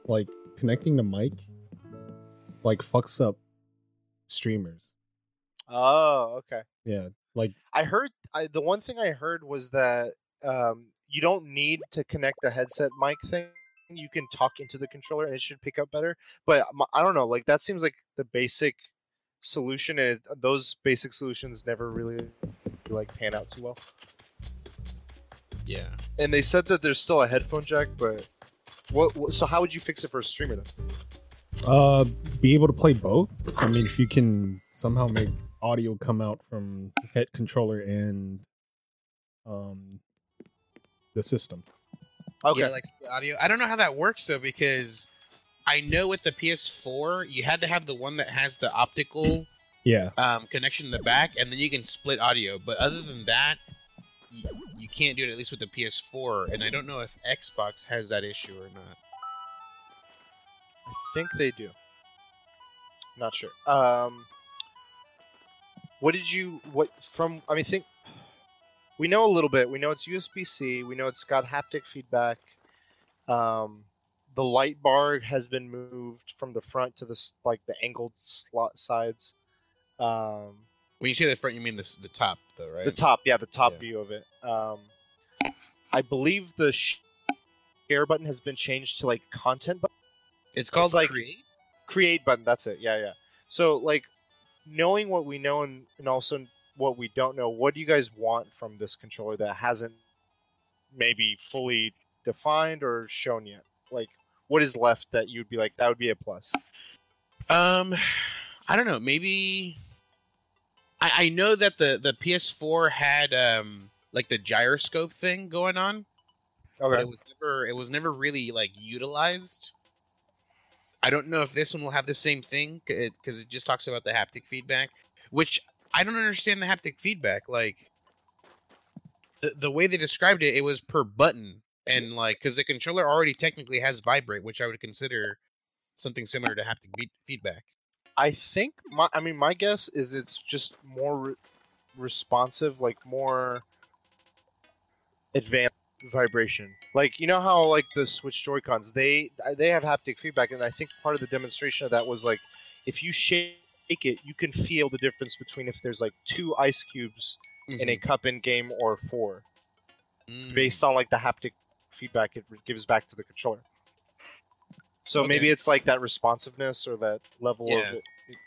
Like connecting the mic like fucks up streamers. Oh okay. Yeah. Like I heard I, the one thing I heard was that um, you don't need to connect a headset mic thing. You can talk into the controller and it should pick up better. But I don't know, like that seems like the basic solution, and those basic solutions never really like pan out too well. Yeah. And they said that there's still a headphone jack, but what? what so how would you fix it for a streamer then? uh be able to play both. I mean if you can somehow make audio come out from head controller and um the system. Okay. Yeah, like audio. I don't know how that works though because I know with the PS4 you had to have the one that has the optical Yeah. um, connection in the back, and then you can split audio. But other than that, you, you can't do it at least with the PS4. And I don't know if Xbox has that issue or not. I think they do. Not sure. Um, what did you what from? I mean, think we know a little bit. We know it's USB C. We know it's got haptic feedback. Um, the light bar has been moved from the front to the like the angled slot sides. Um, When you say the front, you mean the the top though, right? the top, yeah, the top Yeah. view of it. Um, I believe the share button has been changed to like content button. It's called like- Create. create button that's it yeah yeah so like knowing what we know and, and also what we don't know what do you guys want from this controller that hasn't maybe fully defined or shown yet like what is left that you'd be like that would be a plus Um, I don't know. Maybe I, I know that the the PS4 had um like the gyroscope thing going on, okay it was never it was never really like utilized. I don't know if this one will have the same thing because it just talks about the haptic feedback, which I don't understand the haptic feedback. Like the the way they described it, it was per button, and like because the controller already technically has vibrate, which I would consider something similar to haptic fe- feedback. i think my i mean my guess is it's just more re- responsive like more advanced vibration. Like you know how like the Switch Joy Cons they they have haptic feedback, and I think part of the demonstration of that was like if you shake it, you can feel the difference between if there's like two ice cubes in a cup in game or four, Mm. based on like the haptic feedback it gives back to the controller. So Okay. maybe it's like that responsiveness or that level Yeah. of it,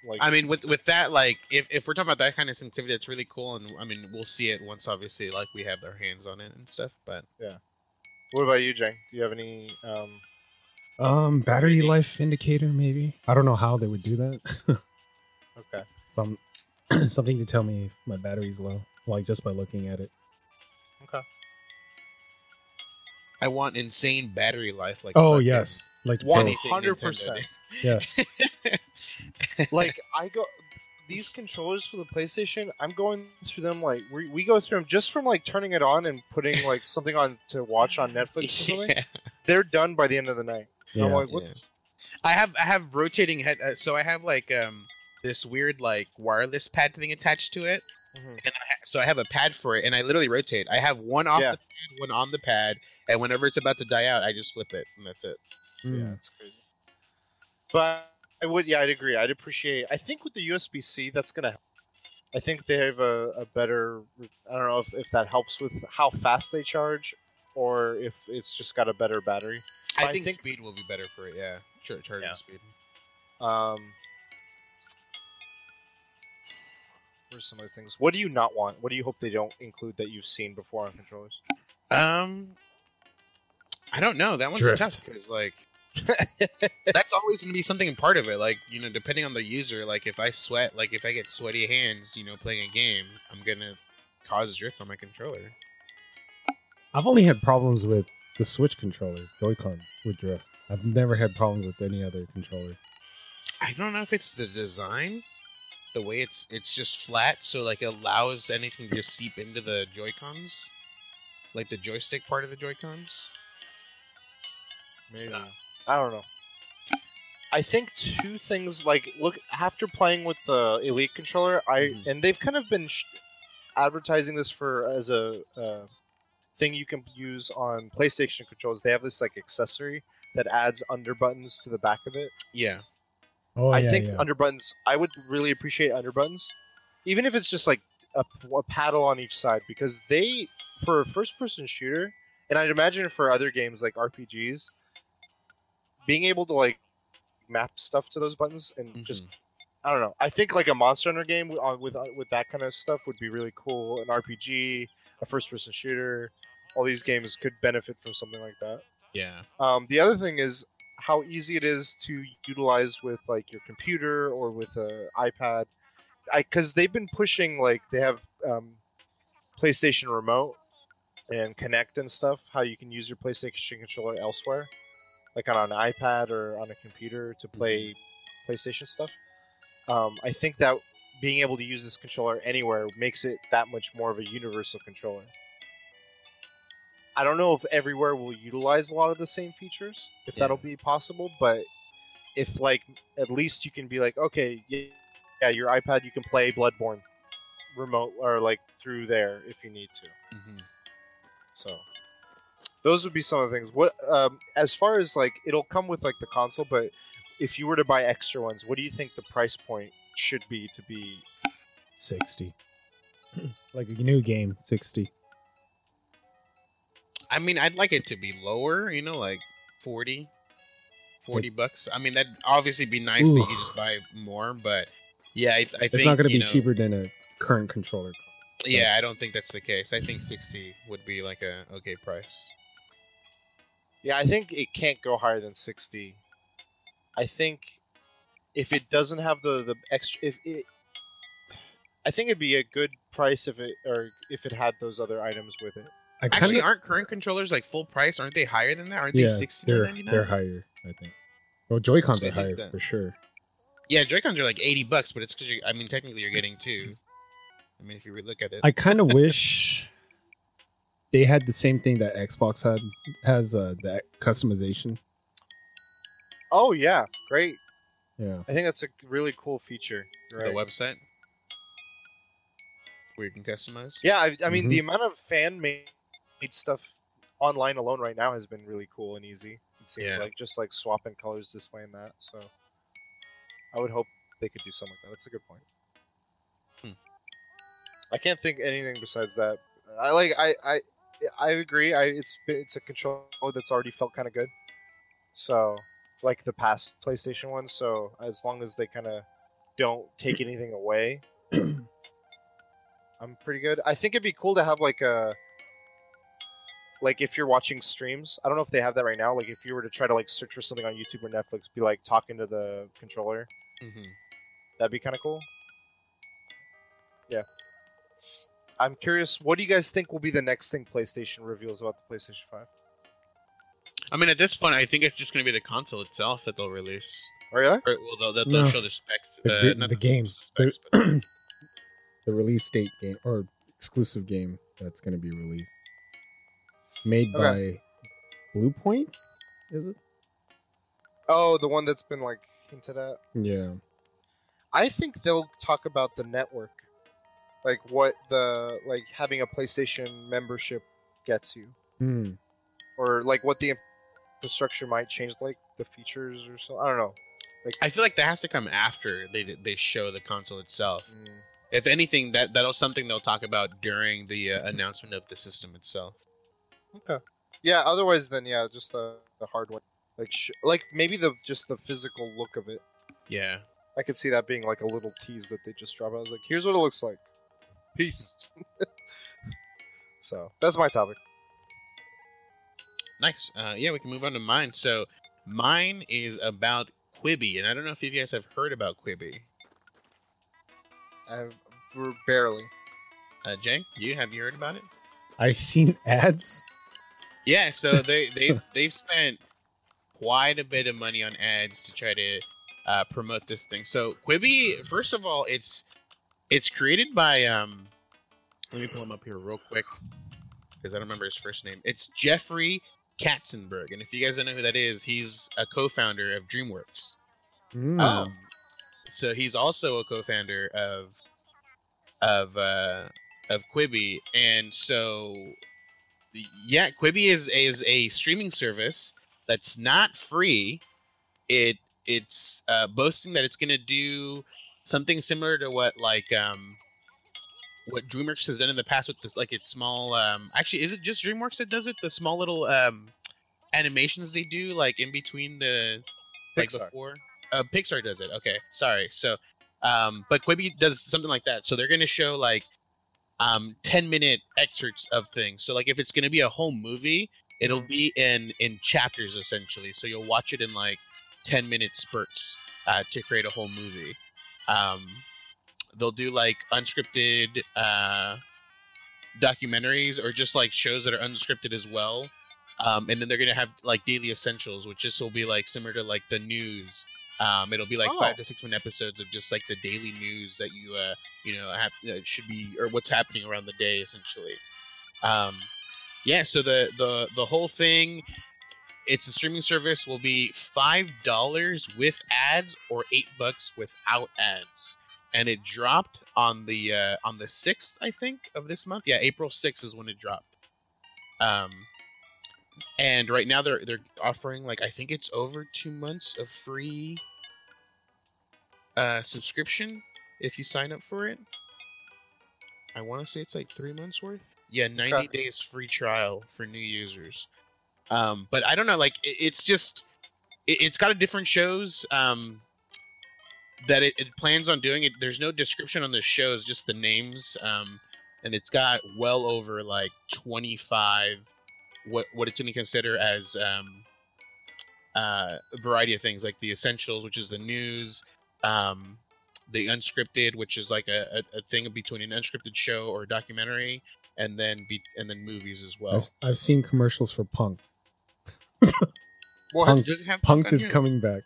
like I mean, with with that, like, if, if we're talking about that kind of sensitivity, it's really cool, and I mean, we'll see it once, obviously, like we have our hands on it and stuff. But yeah. What about you, Jang? Do you have any? Um, Um, battery life indicator, maybe. I don't know how they would do that. okay. Some something to tell me if my battery's low, like just by looking at it. Okay. I want insane battery life, like Oh yes, like One pro- anything hundred Nintendo percent. yes. like I go these controllers for the PlayStation. I'm going through them like we, we go through them just from like turning it on and putting like something on to watch on Netflix or something. Yeah. They're done by the end of the night. And I'm Yeah. like, what? Yeah. I have I have rotating head, uh, so I have like um this weird like wireless pad thing attached to it, Mhm. and I ha- so I have a pad for it, and I literally rotate. I have one off Yeah. the pad, one on the pad, and whenever it's about to die out, I just flip it, and that's it. Yeah, Mm. it's crazy. But I would, yeah, I'd agree. I'd appreciate. I think with the USB C, that's gonna. help. I think they have a, a better. I don't know if, if that helps with how fast they charge, or if it's just got a better battery. I I think, think- speed will be better for it. Yeah, Char- charging Yeah. speed. Um, where's some other things? What do you not want? What do you hope they don't include that you've seen before on controllers? Um, I don't know. That one's Drift. tough because like that's always going to be something part of it. Like you know, depending on the user. Like if I sweat, like if I get sweaty hands, you know, playing a game, I'm gonna cause drift on my controller. I've only had problems with the Switch controller, Joy-Con with drift. I've never had problems with any other controller. I don't know if it's the design, the way it's it's just flat, so like it allows anything to just seep into the Joy Cons, like the joystick part of the Joy Cons. Maybe. Yeah. I don't know. I think two things like look after playing with the Elite controller, I Mhm. and they've kind of been sh- advertising this for as a uh, thing you can use on PlayStation controls. They have this like accessory that adds under buttons to the back of it. Yeah, Oh I yeah, think yeah. under buttons. I would really appreciate under buttons, even if it's just like a, a paddle on each side, because they for a first-person shooter, and I'd imagine for other games like RPGs, being able to like map stuff to those buttons and just Mhm. I don't know. I think like a Monster Hunter game with uh, with, uh, with that kind of stuff would be really cool. An RPG, a first-person shooter, all these games could benefit from something like that. yeah. Um, the other thing is how easy it is to utilize with like your computer or with a iPad. I Because they've been pushing like they have um, PlayStation Remote and Connect and stuff. How you can use your PlayStation controller elsewhere, like on an iPad or on a computer to play PlayStation stuff. Um, I think that being able to use this controller anywhere makes it that much more of a universal controller. I don't know if everywhere will utilize a lot of the same features, if Yeah. that'll be possible, but if like at least you can be like, okay, yeah, yeah, your iPad you can play Bloodborne remote or like through there if you need to. hmm So those would be some of the things. What um, as far as like it'll come with like the console, but if you were to buy extra ones, what do you think the price point should be to be? sixty. like a new game, sixty. I mean, I'd like it to be lower, you know, like 40, 40 bucks. I mean, that'd obviously be nice that you could just buy more, but yeah, I, I think It's not going to be know, cheaper than a current controller. Yeah, I don't think that's the case. I think 60 would be like a okay price. Yeah, I think it can't go higher than sixty. I think if it doesn't have the the extra, if it, I think it'd be a good price if it or if it had those other items with it. I kind Actually, aren't current controllers like full price? Aren't they higher than that? Aren't they yeah, 60 they're they're higher. I think. Well, Joy Cons I are higher that- for sure. Yeah, Joy-Cons are like 80 bucks, but it's because you I mean, technically you're getting two. I mean, if you look at it. I kind of wish they had the same thing that Xbox had has uh, that customization. Oh yeah, great. Yeah, I think that's a really cool feature. You're The website where you can customize. Yeah, I, I mean Mhm. the amount of fan made stuff online alone right now has been really cool and easy. It seems Yeah. like just like swapping colors this way and that. So I would hope they could do something like that. That's a good point. Hmm. I can't think anything besides that. I like I I I agree. I it's it's a controller that's already felt kind of good. So like the past PlayStation ones. So as long as they kind of don't take anything away, I'm pretty good. I think it'd be cool to have like a like if you're watching streams. I don't know if they have that right now. Like if you were to try to like search for something on YouTube or Netflix, be like talking to the controller. hmm That'd be kind of cool. Yeah. I'm curious. What do you guys think will be the next thing PlayStation reveals about the PlayStation Five? I mean, at this point, I think it's just going to be the console itself that they'll release. Oh yeah. Or, well, they'll, they'll, they'll No. show the specs. The uh, ga- not the game. Specs, The- the release date game or exclusive game that's going to be released, made Okay. by Bluepoint. Is it? Oh, the one that's been like hinted at. Yeah. I think they'll talk about the network, like what the like having a PlayStation membership gets you, Hmm. or like what the infrastructure might change, like the features or so. I don't know. Like, I feel like that has to come after they they show the console itself. Mm. If anything, that that'll something they'll talk about during the uh, announcement of the system itself. Okay. Yeah. Otherwise, then yeah, just the the one, like sh- like maybe the just the physical look of it. Yeah. I could see that being like a little tease that they just drop. I was like, here's what it looks like. Peace. so that's my topic. Nice. Uh, yeah, we can move on to mine. So mine is about Quibi, and I don't know if you guys have heard about Quibi. I've barely. Uh, Jay, you have you heard about it? I've seen ads. Yeah, so they they they've spent quite a bit of money on ads to try to uh, promote this thing. So Quibi, first of all, it's it's created by um. Let me pull him up here real quick because I don't remember his first name. It's Jeffrey Katzenberg, and if you guys don't know who that is, he's a co-founder of DreamWorks. Hmm. Um, so he's also a co-founder of of uh, of Quibi, and so yeah, Quibi is is a streaming service that's not free. It it's uh, boasting that it's gonna do something similar to what like um what DreamWorks has done in the past with this like its small um actually is it just DreamWorks that does it the small little um animations they do like in between the like Pixar. before uh, Pixar does it. Okay, sorry. So, um, but Quibi does something like that. So they're gonna show like um 10 minute excerpts of things. So like if it's gonna be a whole movie, it'll be in in chapters essentially. So you'll watch it in like 10 minute spurts uh, to create a whole movie. Um, they'll do like unscripted uh, documentaries or just like shows that are unscripted as well. Um, and then they're gonna have like daily essentials, which just will be like similar to like the news. Um, it'll be like Oh. five to six minute episodes of just like the daily news that you uh, you know have uh, should be or what's happening around the day essentially. Um, yeah, so the the the whole thing, it's a streaming service will be five dollars with ads or eight bucks without ads, and it dropped on the uh, on the sixth I think of this month. Yeah, April sixth is when it dropped. Um, and right now they're they're offering like I think it's over two months of free uh subscription if you sign up for it. I want to say it's like three months worth. Yeah, ninety Okay. days free trial for new users. Um, but I don't know, like it, it's just it, it's got a different shows um that it, it plans on doing. It there's no description on the shows, just the names. Um, and it's got well over like twenty five what what it's going to consider as um, uh, a variety of things like the essentials, which is the news, um, the unscripted, which is like a, a, a thing between an unscripted show or a documentary, and then be, and then movies as well. I've, I've seen commercials for Punk. What? Punk- Does it have Punk Punked on is here? coming back.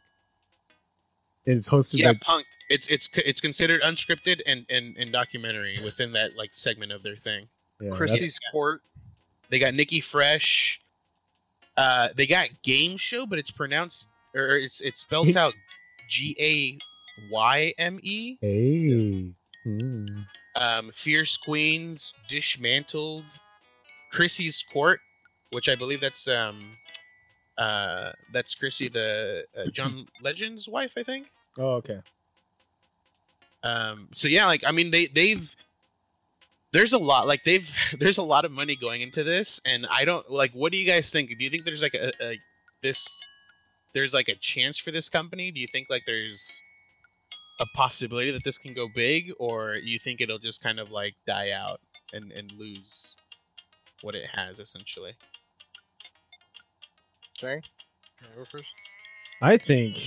It's hosted Yeah, by Punked. It's it's it's considered unscripted and, and, and documentary within that like segment of their thing. yeah, that's- Chrissy's Court. They got Nikki Fresh. Uh, they got Game Show, but it's pronounced or it's it's spelled out G A Y M E. Hey. Hmm. Um, Fierce Queens, Dismantled, Chrissy's Court, which I believe that's um, uh, that's Chrissy, the uh, John Legend's wife, I think. Oh, okay. Um, so yeah, like I mean, they they've there's a lot like they've there's a lot of money going into this, and I don't like. What do you guys think? Do you think there's like a, a this there's like a chance for this company? Do you think like there's a possibility that this can go big, or you think it'll just kind of like die out and and lose what it has essentially? sorry go first. I think.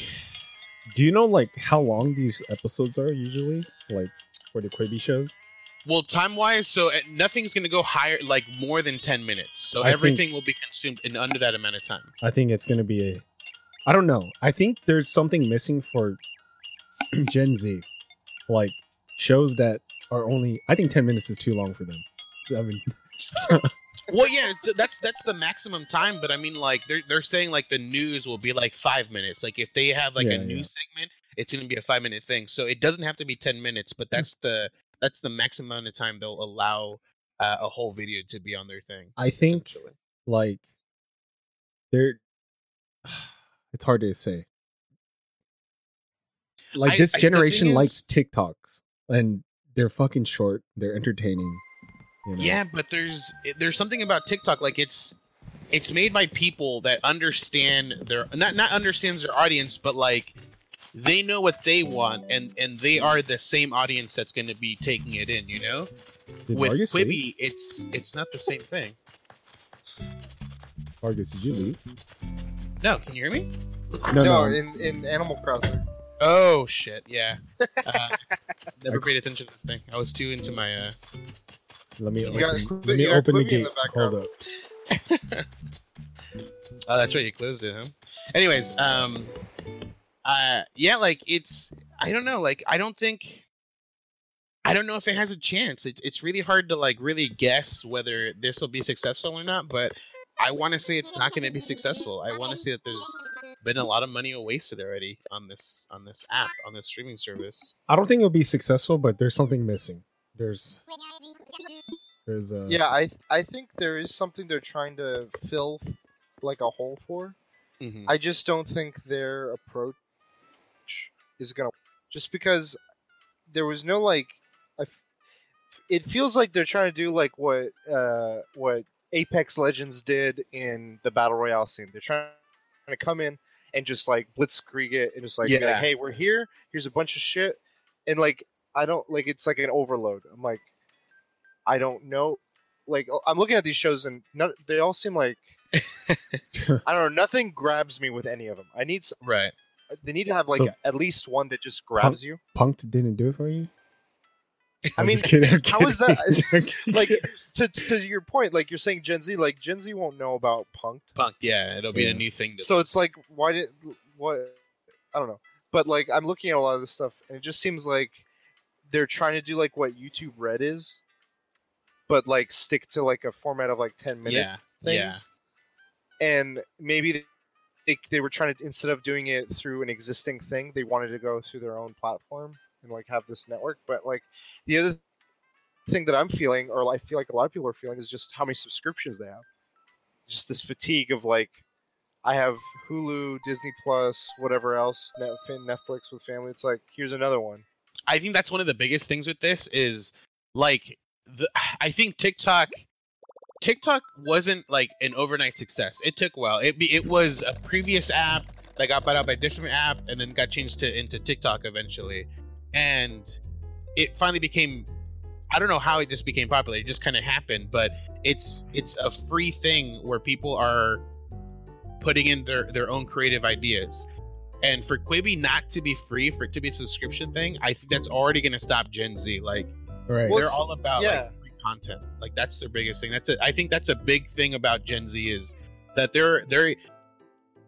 Do you know like how long these episodes are usually? Like for the Quibi shows? Well, time wise, so uh, nothing's gonna go higher, like more than ten minutes. So I think- everything will be consumed in under that amount of time. I think it's gonna be a. I don't know. I think there's something missing for Gen Z, like shows that are only. I think ten minutes is too long for them. I mean, Well, yeah, that's that's the maximum time. But I mean, like they're they're saying like the news will be like five minutes. Like if they have like Yeah, a yeah. news segment, it's gonna be a five minute thing. So it doesn't have to be ten minutes, but that's the that's the maximum amount of time they'll allow uh, a whole video to be on their thing. I think like they're. It's hard to say. Like I- this I- generation is- likes TikToks, and they're fucking short. They're entertaining. You know? Yeah, but there's there's something about TikTok like it's it's made by people that understand their not not understands their audience, but like they know what they want and and they are the same audience that's going to be taking it in, you know? Did With Vargas leave? Quibi, it's it's not the same thing. Vargas, did you leave? No, can you hear me? No, No, no. in in Animal Crossing. Oh shit, yeah. Uh, never paid attention to this thing. I was too into my uh let me You open, got- let me open the Quibi gate. the Hold up. Oh, that's right. You closed it, huh? Anyways, um, uh, yeah, like it's I don't know, like I don't think I don't know if it has a chance. It's it's really hard to like really guess whether this will be successful or not. But I want to say it's not going to be successful. I want to say that there's been a lot of money wasted already on this on this app on this streaming service. I don't think it'll be successful, but there's something missing. There's there's uh Yeah, I I think there is something they're trying to fill like a hole for. hmm I just don't think their approach is gonna just because there was no like I f- it feels like they're trying to do like what uh what Apex Legends did in the battle royale scene. They're trying to come in and just like blitzkrieg it and just like, be like hey, we're here. Here's a bunch of shit, and like I don't like it's like an overload. I'm like I don't know. Like I'm looking at these shows and none, they all seem like I don't know. Nothing grabs me with any of them. I need s- Right. They need to have like So- at least one that just grabs you. Punked didn't do it for you. I I'm mean, just kidding, I'm how is that- like to, to your point, like you're saying Gen Z, like Gen Z won't know about punked. Punk. Yeah, it'll be Yeah. a new thing. To So it's like why did what I don't know. But like I'm looking at a lot of this stuff and it just seems like they're trying to do like what YouTube Red is, but like stick to like a format of like 10 minute yeah. things. Yeah. And maybe they, they were trying to instead of doing it through an existing thing, they wanted to go through their own platform and like have this network. But like the other thing that I'm feeling, or I feel like a lot of people are feeling, is just how many subscriptions they have. Just this fatigue of like, I have Hulu, Disney Plus, whatever else, Net- Netflix with family. It's like here's another one. I think that's one of the biggest things with this is like the I think TikTok TikTok wasn't like an overnight success. It took a while. It be, it was a previous app that got bought out by a different app and then got changed to into TikTok eventually. And it finally became I don't know how it just became popular. It just kind of happened, but it's it's a free thing where people are putting in their their own creative ideas. And for Quibi not to be free, for it to be a subscription thing, I think that's already going to stop Gen Z. Like right. They're it's- all about yeah. like free content. Like that's their biggest thing. That's it. I think that's a big thing about Gen Z is that they're they're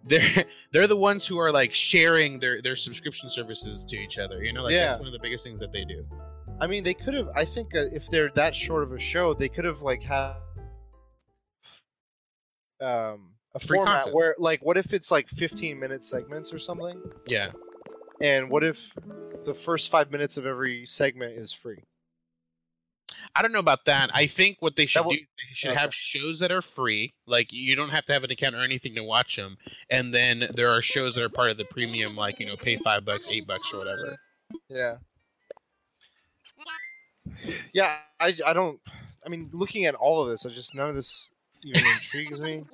they're they're the ones who are like sharing their their subscription services to each other. You know, like Yeah. that's one of the biggest things that they do. I mean, they could have. I think uh, if they're that short of a show, they could have like had um, a Free format content. where, like, what if it's like 15 minute segments or something? Yeah. And what if the first five minutes of every segment is free? I don't know about that. I think what they should will- do, they should Okay. have shows that are free. Like you don't have to have an account or anything to watch them. And then there are shows that are part of the premium, like you know, pay five bucks, eight bucks, or whatever. Yeah. Yeah, I, I don't. I mean, looking at all of this, I just none of this even intrigues me.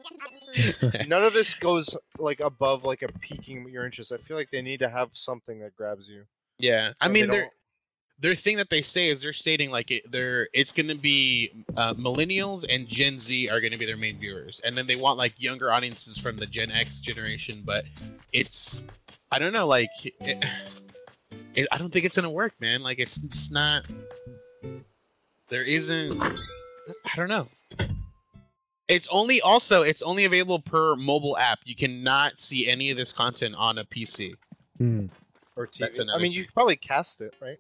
None of this goes like above like a piquing your interest. I feel like they need to have something that grabs you. Yeah, I mean, they their thing that they say is they're stating like it, they're it's going to be uh, millennials and Gen Z are going to be their main viewers, and then they want like younger audiences from the Gen X generation. But it's I don't know, like it, it, I don't think it's going to work, man. Like it's just not. There isn't. I don't know. It's only also it's only available per mobile app. You cannot see any of this content on a PC. Hmm. or TV. I another mean, you could probably cast it, right?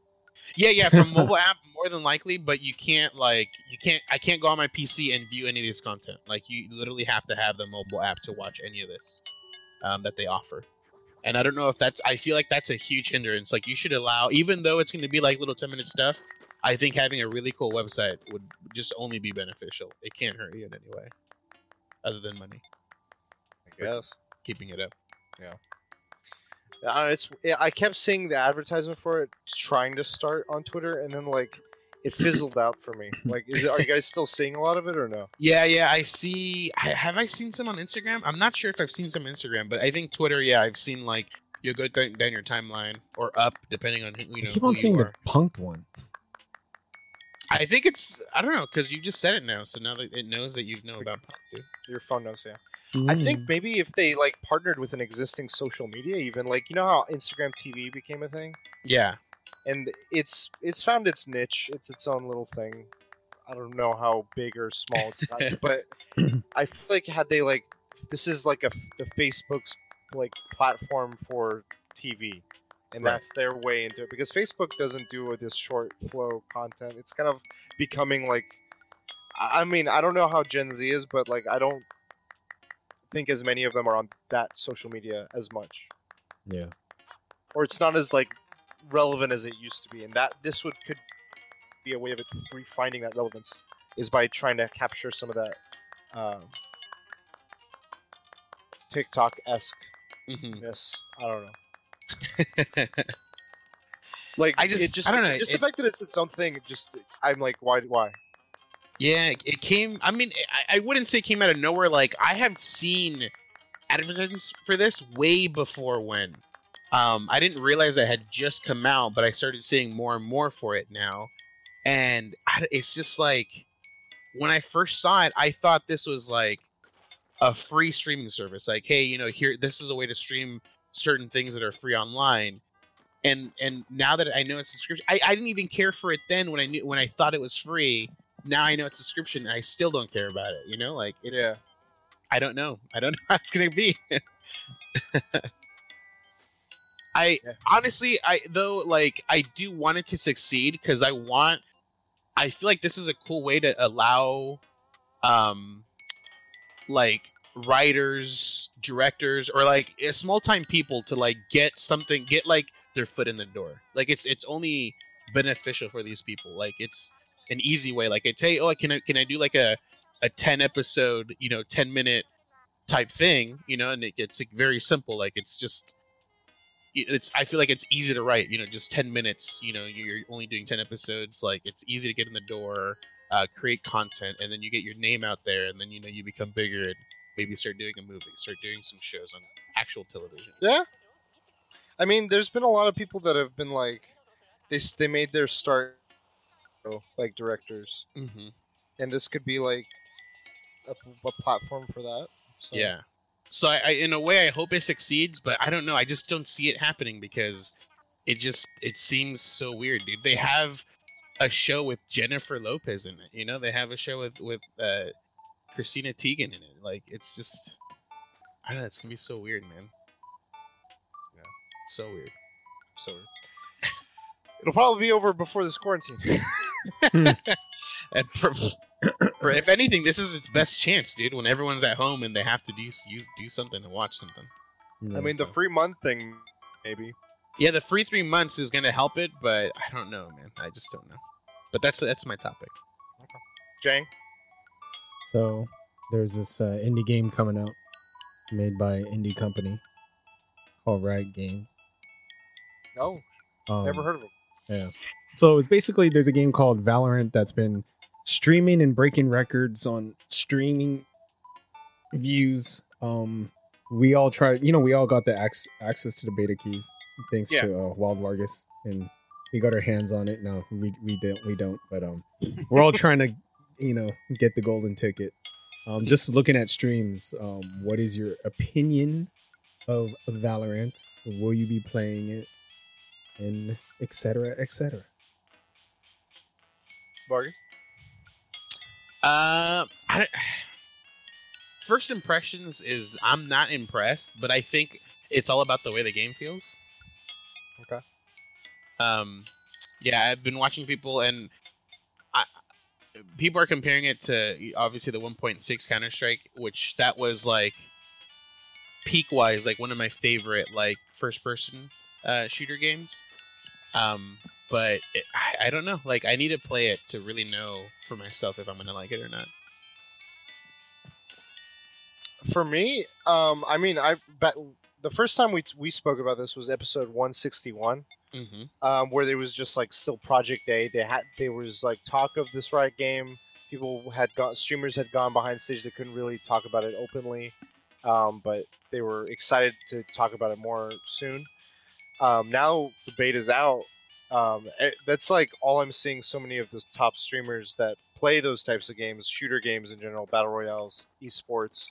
Yeah, yeah, from mobile app more than likely, but you can't like you can't I can't go on my PC and view any of this content. Like you literally have to have the mobile app to watch any of this um, that they offer. And I don't know if that's I feel like that's a huge hindrance. Like you should allow even though it's going to be like little 10 minute stuff, I think having a really cool website would just only be beneficial. It can't hurt you in any way other than money I guess. keeping it up. Uh, it's. yeah, I kept seeing the advertisement for it trying to start on Twitter, and then like it fizzled out for me. Like, is it? Are you guys still seeing a lot of it or no? Yeah, yeah, I see. I, have I seen some on Instagram? I'm not sure if I've seen some Instagram, but I think Twitter. Yeah, I've seen like you go down, down your timeline or up depending on who you I keep on seeing the punk one. I think it's I don't know because you just said it now, so now that it knows that you know about punk, dude. Your phone knows, yeah. I Mm. think maybe if they like partnered with an existing social media, even like you know how Instagram TV became a thing, Yeah, and it's it's found its niche. It's its own little thing. I don't know how big or small it's gotten, but I feel like had they like this is like a the Facebook's like platform for TV, and Right. that's their way into it because Facebook doesn't do this short flow content. It's kind of becoming like, I I mean, I don't know how Gen Z is, but like I don't think as many of them are on that social media as much, Yeah. or it's not as like relevant as it used to be, and that this would could be a way of it finding that relevance is by trying to capture some of that um, TikTok esque hmm ness. I don't know. Like I just- it just I don't know, Just it- the fact that it's its own thing. it Just I'm like, why? Why? Yeah. It, came. I mean, I, I wouldn't say it came out of nowhere. Like I have seen advertisements for this way before when. Um, I didn't realize it had just come out, but I started seeing more and more for it now, and I, it's just like when I first saw it, I thought this was like a free streaming service. Like, hey, you know, here this is a way to stream certain things that are free online. And and now that I know it's subscription, I, I didn't even care for it then when I knew when I thought it was free. Now I know it's a subscription, and I still don't care about it. You know, like it's. Yeah. I don't know. I don't know how it's gonna be. I Yeah. honestly, I though like I do want it to succeed because I want. I feel like this is a cool way to allow, um, like writers, directors, or like eh, small time people to like get something, get like their foot in the door. Like it's it's only beneficial for these people. Like it's an easy way. Like it's hey, oh, can I can I do like a a ten episode, you know, ten minute type thing, you know, and it, it's like very simple. Like it's just it's I feel like it's easy to write, you know, just 10 minutes, you know, you're only doing 10 episodes, like it's easy to get in the door, uh, create content and then you get your name out there and then you know you become bigger and maybe start doing a movie, start doing some shows on actual television. Yeah. I mean, there's been a lot of people that have been like, they they made their start, like directors, hmm and this could be like a, a platform for that. So. Yeah. So I, I in a way I hope it succeeds, but I don't know. I just don't see it happening because it just it seems so weird, dude. They have a show with Jennifer Lopez in it. You know, they have a show with with uh, Christina Teigen in it. Like it's just I don't know. It's gonna be so weird, man. Yeah. So weird. So weird. it'll probably be over before this quarantine. And for, for if anything, this is its best chance, dude. When everyone's at home and they have to do use do something and watch something. I mean, the free month thing, maybe. Yeah, the free three months is gonna help it, but I don't know, man. I just don't know. But that's that's my topic. Jang. So there's this uh, indie game coming out, made by an indie company called Riot Games. Oh, Um, never heard of him. Yeah. So it's basically there's a game called Valorant that's been streaming and breaking records on streaming views. Um, we all tried, you know, we all got the ac- access to the beta keys thanks Yeah. to uh, Wild Vargas, and we got our hands on it. No, we we don't, we don't, but um, we're all trying to, you know, get the golden ticket. Um, just looking at streams, um, what is your opinion of Valorant? Will you be playing it? and etc etc Vargas. Uh, I, first impressions is I'm not impressed, but I think it's all about the way the game feels. Okay. Um, yeah, I've been watching people, and I, people are comparing it to obviously the 1.6 Counter Strike, which that was like peak wise, like one of my favorite like first person uh, shooter games. Um, but it, I, I don't know. Like, I need to play it to really know for myself if I'm gonna like it or not. For me, um, I mean, I bet the first time we we spoke about this was episode 161. Mm-hmm. um, where there was just like still Project A. They had there was like talk of this Riot game. People had gone, streamers had gone behind stage. They couldn't really talk about it openly, um, but they were excited to talk about it more soon. Um, now the beta's out. Um, eh, that's like all I'm seeing. So many of the top streamers that play those types of games, shooter games in general, battle royales, esports,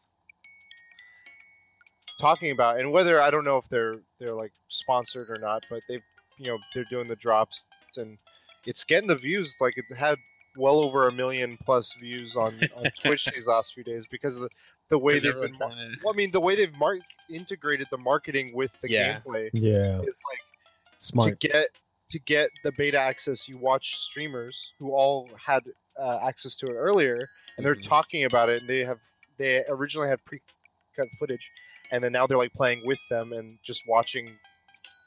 talking about, and whether I don't know if they're they're like sponsored or not, but they've you know they're doing the drops and it's getting the views like it had well over a million plus views on, on twitch these last few days because of the, the way they've been mar- well, i mean the way they've mar- integrated the marketing with the Yeah. gameplay yeah it's like smart to get to get the beta access you watch streamers who all had uh, access to it earlier and they're Mhm. talking about it and they have they originally had pre-cut footage and then now they're like playing with them and just watching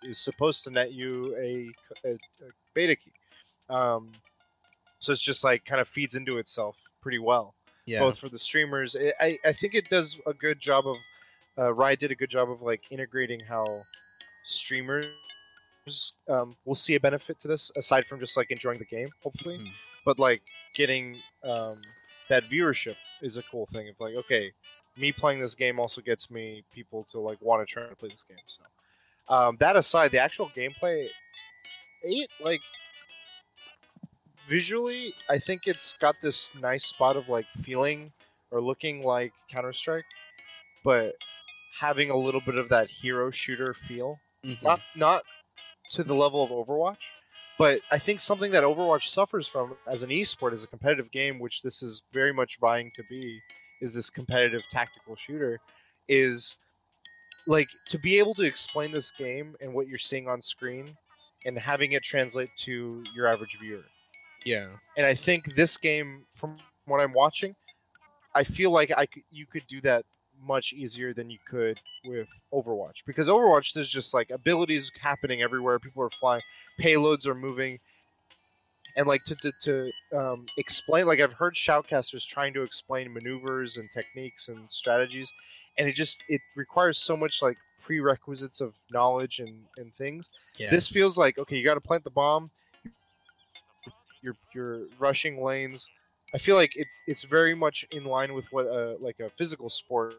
is supposed to net you a, a, a beta key um, so it's just like kind of feeds into itself pretty well yeah. both for the streamers. I, I, I think it does a good job of uh, Riot did a good job of like integrating how streamers um, will see a benefit to this aside from just like enjoying the game, hopefully. Mhm. But like getting um, that viewership is a cool thing. Of like, okay, me playing this game also gets me people to like want to try to play this game. So um, that aside, the actual gameplay, it like visually, I think it's got this nice spot of like feeling or looking like Counter Strike, but having a little bit of that hero shooter feel. Mhm. Not not to the level of Overwatch, but I think something that Overwatch suffers from as an esport, as a competitive game, which this is very much vying to be, is this competitive tactical shooter, is like to be able to explain this game and what you're seeing on screen and having it translate to your average viewer yeah. and I think this game, from what I'm watching, I feel like I could, you could do that much easier than you could with Overwatch because Overwatch there's just like abilities happening everywhere. People are flying, payloads are moving, and like to to, to um, explain. Like I've heard shoutcasters trying to explain maneuvers and techniques and strategies, and it just it requires so much like prerequisites of knowledge and and things Yeah. this feels like okay you got to plant the bomb you're you're rushing lanes i feel like it's it's very much in line with what uh, like a physical sport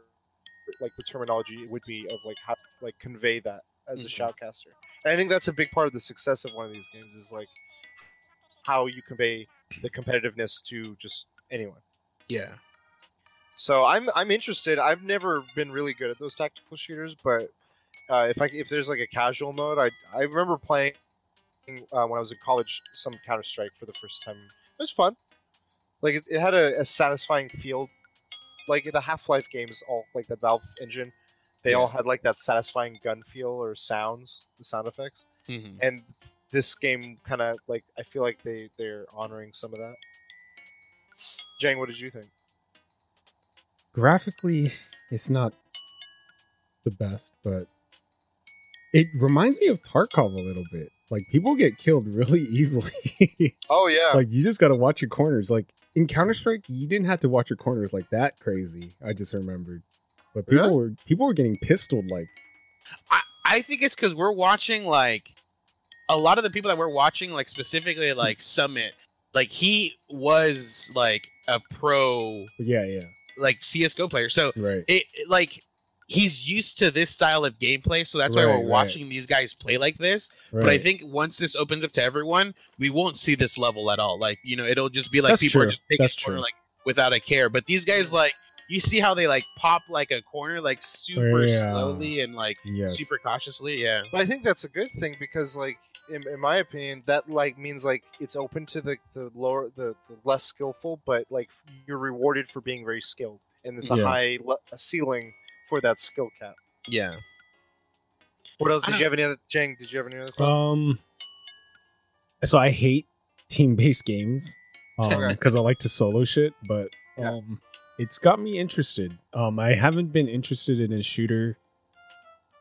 like the terminology would be of like how like convey that as a Mhm. shoutcaster and i think that's a big part of the success of one of these games is like how you convey the competitiveness to just anyone yeah. so I'm I'm interested. I've never been really good at those tactical shooters, but uh, if I if there's like a casual mode, I I remember playing uh, when I was in college some Counter Strike for the first time. It was fun. Like it, it had a, a satisfying feel. Like the Half Life games, all like the Valve engine, they all had like that satisfying gun feel or sounds, the sound effects. hmm And this game kind of like I feel like they they're honoring some of that. Jang, what did you think? graphically it's not the best but it reminds me of tarkov a little bit like people get killed really easily Oh yeah, like you just gotta watch your corners like in Counter Strike, you didn't have to watch your corners like that crazy. I just remembered, but people Really? were people were getting pistoled like I, I think it's because we're watching like a lot of the people that we're watching, like specifically like Summit, like he was like a pro yeah, yeah, like CS:GO player, so right, it, it, like he's used to this style of gameplay, so that's why we're right. watching these guys play like this. right. But I think once this opens up to everyone, we won't see this level at all. Like you know, it'll just be like That's people are just taking That's a corner true. like without a care. But these guys like you see how they like pop like a corner like super Yeah. slowly and like yes, super cautiously. Yeah. But I think that's a good thing because, like, in, in my opinion, that like means like it's open to the the lower the, the less skillful, but like you're rewarded for being very skilled, and it's a Yeah. high le- a ceiling for that skill cap. Yeah. What else? Did you have any other? Jang, did you have any other? thoughts? Um, so I hate team-based games, um, because I like to solo shit. But Yeah. um, it's got me interested. Um, I haven't been interested in a shooter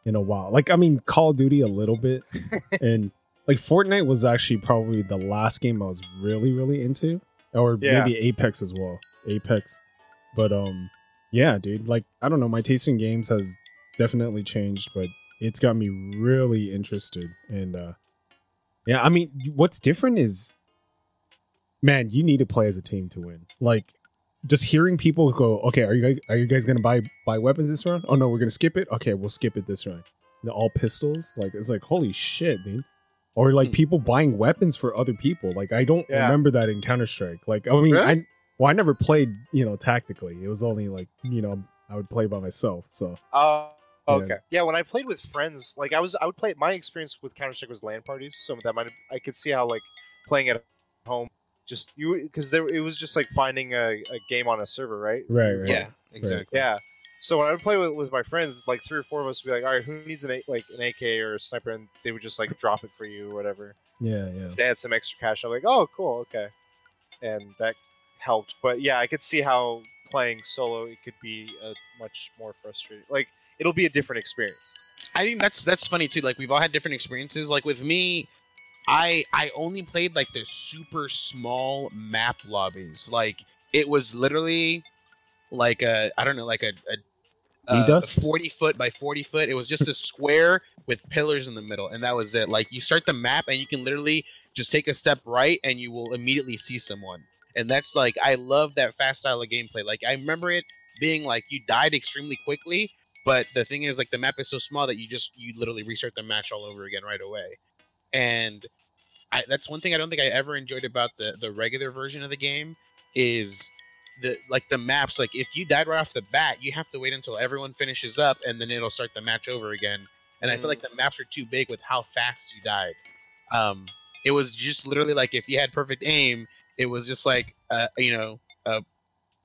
in a while. Like, I mean, Call of Duty a little bit, and like Fortnite was actually probably the last game I was really, really into, or Yeah. maybe Apex as well. Apex, but um, yeah, dude. Like, I don't know. My taste in games has definitely changed, but it's got me really interested. And uh, yeah, I mean, what's different is, man, you need to play as a team to win. Like, just hearing people go, okay, are you guys are you guys gonna buy buy weapons this round? Oh no, we're gonna skip it. Okay, we'll skip it this round. The all pistols, like it's like holy shit, dude. Or like Hmm. people buying weapons for other people. Like I don't Yeah. remember that in Counter Strike. Like I mean, Really? I well, I never played, you know, tactically. It was only like you know I would play by myself. So Uh, Yeah. okay. Yeah, when I played with friends, like I was, I would play. My experience with Counter Strike was LAN parties, so that might. I could see how like playing at home, just you because there it was just like finding a, a game on a server, right? right, right, Yeah. Exactly. Yeah. So when I would play with, with my friends, like three or four of us would be like, "All right, who needs an A- like an AK or a sniper?" And they would just like drop it for you or whatever. yeah, yeah. If they had some extra cash, I'm like, "Oh, cool, okay," and that helped. But yeah, I could see how playing solo it could be a much more frustrating. Like it'll be a different experience. I think that's that's funny too. Like we've all had different experiences. Like with me, I I only played like the super small map lobbies. Like it was literally like a I don't know like a, a, a E-dust? forty foot by forty foot. It was just a square with pillars in the middle, and that was it. Like you start the map, and you can literally just take a step right, and you will immediately see someone. And that's like I love that fast style of gameplay. Like I remember it being like you died extremely quickly, but the thing is like the map is so small that you just you literally restart the match all over again right away. And I, that's one thing I don't think I ever enjoyed about the the regular version of the game is the like the maps like if you died right off the bat you have to wait until everyone finishes up and then it'll start the match over again and i feel like the maps are too big with how fast you died um it was just literally like if you had perfect aim it was just like uh you know a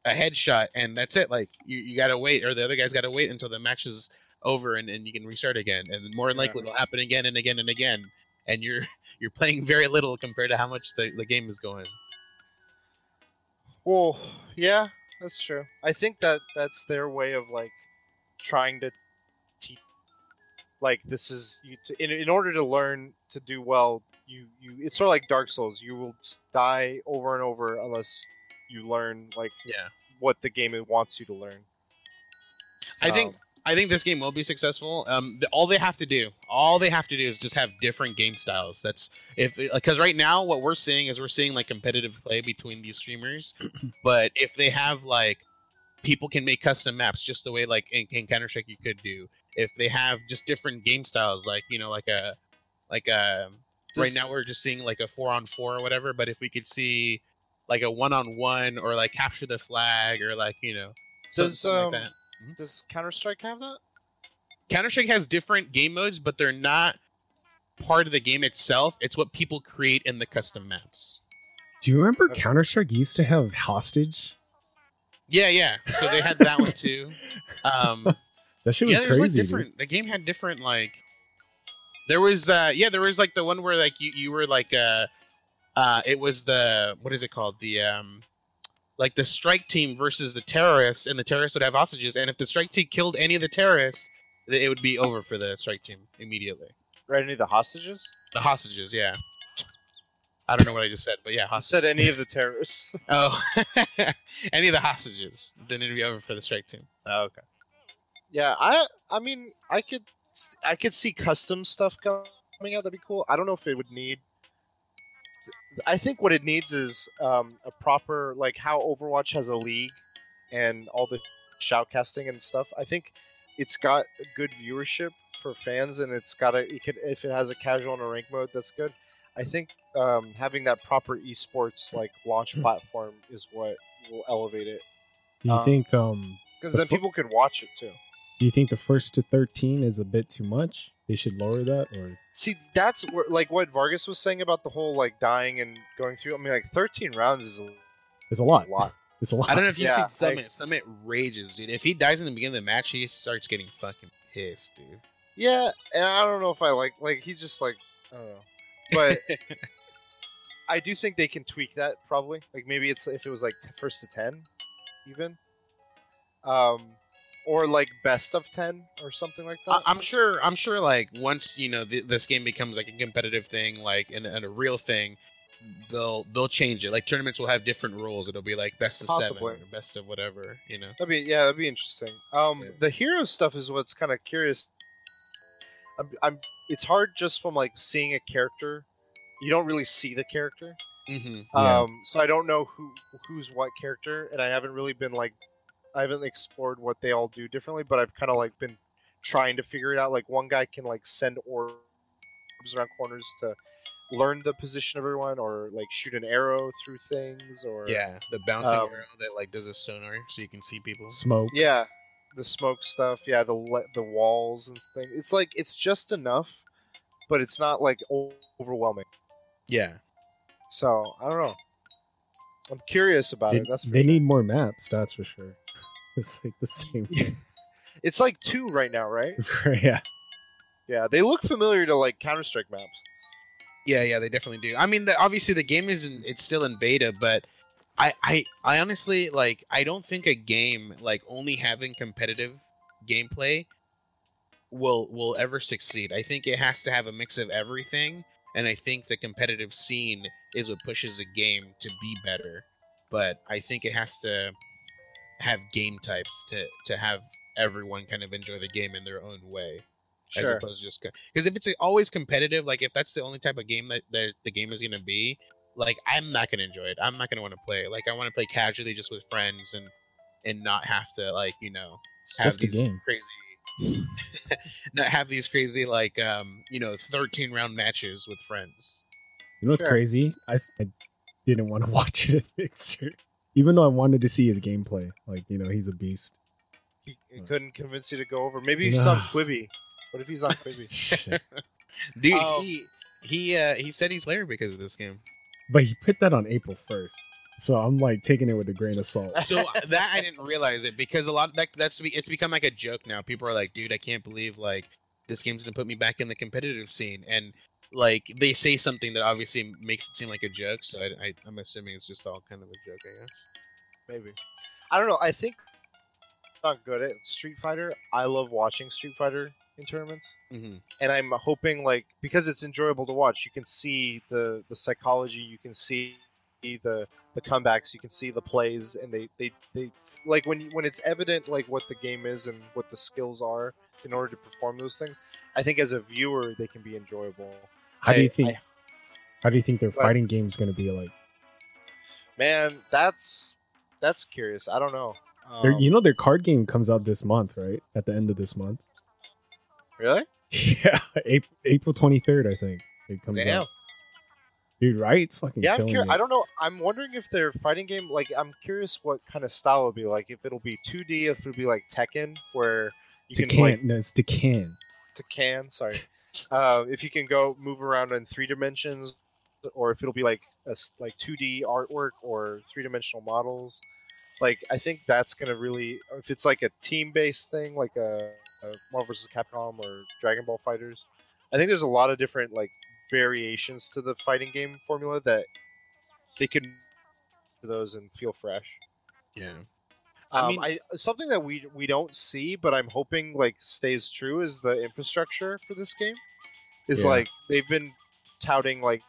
a headshot and that's it like you, you gotta wait or the other guy's gotta wait until the match is over and, and you can restart again and more than Yeah. likely it'll happen again and again and again and you're you're playing very little compared to how much the, the game is going Well, yeah, that's true. I think that that's their way of like trying to teach. Like this is you to, in in order to learn to do well. You you it's sort of like Dark Souls. You will die over and over unless you learn like yeah what the game wants you to learn. I think Um, I think this game will be successful. Um, the, all they have to do, all they have to do is just have different game styles. That's if because right now what we're seeing is we're seeing like competitive play between these streamers, but if they have like people can make custom maps just the way like in, in Counter Strike you could do. If they have just different game styles, like you know, like a like a right now we're just seeing like a four on four or whatever. But if we could see like a one on one or like capture the flag or like you know some- Does, something um, like that. Does Counter Strike have that? Counter Strike has different game modes, but they're not part of the game itself. It's what people create in the custom maps. Do you remember Okay. Counter Strike used to have hostage? Yeah, yeah. So they had that one too. Um, That shit was yeah, there's like crazy. dude. different. The game had different like. There was uh yeah there was like the one where like you you were like uh uh it was the what is it called the um like the strike team versus the terrorists and the terrorists would have hostages and if the strike team killed any of the terrorists th- it would be over for the strike team immediately Right, any of the hostages? the hostages yeah I don't know what I just said, but yeah, I hostage. said any of the terrorists. Oh, any of the hostages. Then it'd be over for the strike team. Oh, okay. Yeah, I I mean I could I could see custom stuff coming out. That'd be cool. I don't know if it would need. I think what it needs is um, a proper like how Overwatch has a league and all the shoutcasting and stuff. I think it's got good viewership for fans, and it's got a it could if it has a casual and a rank mode, that's good. I think um, having that proper esports like launch Hmm. platform is what will elevate it Do you Um, think um because The then fu- people could watch it too. Do you think the first to 13 is a bit too much? They should lower that or See, that's where, like what Vargas was saying about the whole like dying and going through. I mean, like 13 rounds is a it's a lot. lot. It's a lot. I don't know if you've Yeah, seen I- Summit. Summit rages, dude. If he dies in the beginning of the match, he starts getting fucking pissed, dude. Yeah, and I don't know if I like like he's just like I don't know, but I do think they can tweak that probably. Like maybe it's if it was like t- first to 10, even, um, or like best of 10 or something like I- that. I'm sure. I'm sure. Like once you know th- this game becomes like a competitive thing, like and, and a real thing, they'll they'll change it. Like tournaments will have different rules. It'll be like best of Possibly. seven or best of whatever. You know. That'd be yeah, that'd be interesting. Um, Yeah. the hero stuff is what's kind of curious. I'm, I'm. It's hard just from like seeing a character. You don't really see the character. Mm-hmm. Yeah. Um, so I don't know who who's what character, and I haven't really been like, I haven't explored what they all do differently. But I've kind of like been trying to figure it out. Like one guy can like send orbs around corners to learn the position of everyone, or like shoot an arrow through things, or Yeah, the bouncing Um, arrow that like does a sonar so you can see people. Smoke. Yeah, the smoke stuff. Yeah, the le- the walls and things. It's like it's just enough, but it's not like overwhelming. Yeah. So I don't know. I'm curious about They, it. That's for they sure. need more maps, that's for sure. It's like the same. It's like two right now, right? yeah. Yeah, they look familiar to like Counter Strike maps. Yeah, yeah, they definitely do. I mean, the, obviously the game isn't it's still in beta, but I, I I honestly like I don't think a game like only having competitive gameplay will will ever succeed. I think it has to have a mix of everything, and I think the competitive scene is what pushes a game to be better. But I think it has to have game types to to have everyone kind of enjoy the game in their own way as opposed to just because if it's always competitive, like if that's the only type of game that, that the game is gonna be, like I'm not gonna enjoy it. I'm not gonna want to play. Like I want to play casually, just with friends, and and not have to like you know It's have these game. crazy, not have these crazy like um you know 13 round matches with friends. You know what's Sure. crazy? I didn't want to watch it in Mixer. Even though I wanted to see his gameplay. Like, you know, he's a beast. He, he couldn't convince you to go over. Maybe he's on No. Quibi. What if he's on Quibi? Dude, Oh. he he uh he said he's Slayer because of this game. But he put that on April 1st. So I'm like taking it with a grain of salt. So that I didn't realize it because a lot that that's be- it's become like a joke now. People are like, dude, I can't believe like this game's gonna put me back in the competitive scene, and like they say something that obviously makes it seem like a joke. So I, I I'm assuming it's just all kind of a joke, I guess. Maybe. I don't know. I think I'm not good at Street Fighter. I love watching Street Fighter in tournaments. hmm and I'm hoping like because it's enjoyable to watch, you can see the the psychology, you can see the the comebacks, you can see the plays, and they they, they like when you, when it's evident like what the game is and what the skills are in order to perform those things. I think as a viewer, they can be enjoyable. How do you think I- how do you think their What? fighting game is gonna be like? man, that's that's curious. I don't know. Um, you know their card game comes out this month, right? At the end of this month. really? Yeah, April, April 23rd, I think it comes Damn. out. Dude, right? It's fucking Yeah, I'm curious. I don't know. I'm wondering if their fighting game, like, I'm curious what kind of style it'll be like. If it'll be 2D, if it'll be like Tekken, where you Tecan, can like no, it's Tecan. Tekken. Sorry, uh, if you can go move around in three dimensions, or if it'll be like a like 2D artwork or three dimensional models. Like, I think that's gonna really, if it's like a team based thing, like a, a Marvel vs. Capcom or Dragon Ball FighterZ. I think there's a lot of different like variations to the fighting game formula that they could do those and feel fresh. Yeah. I Um, mean- I something that we we don't see, but I'm hoping like stays true is the infrastructure for this game. Is Yeah. like they've been touting like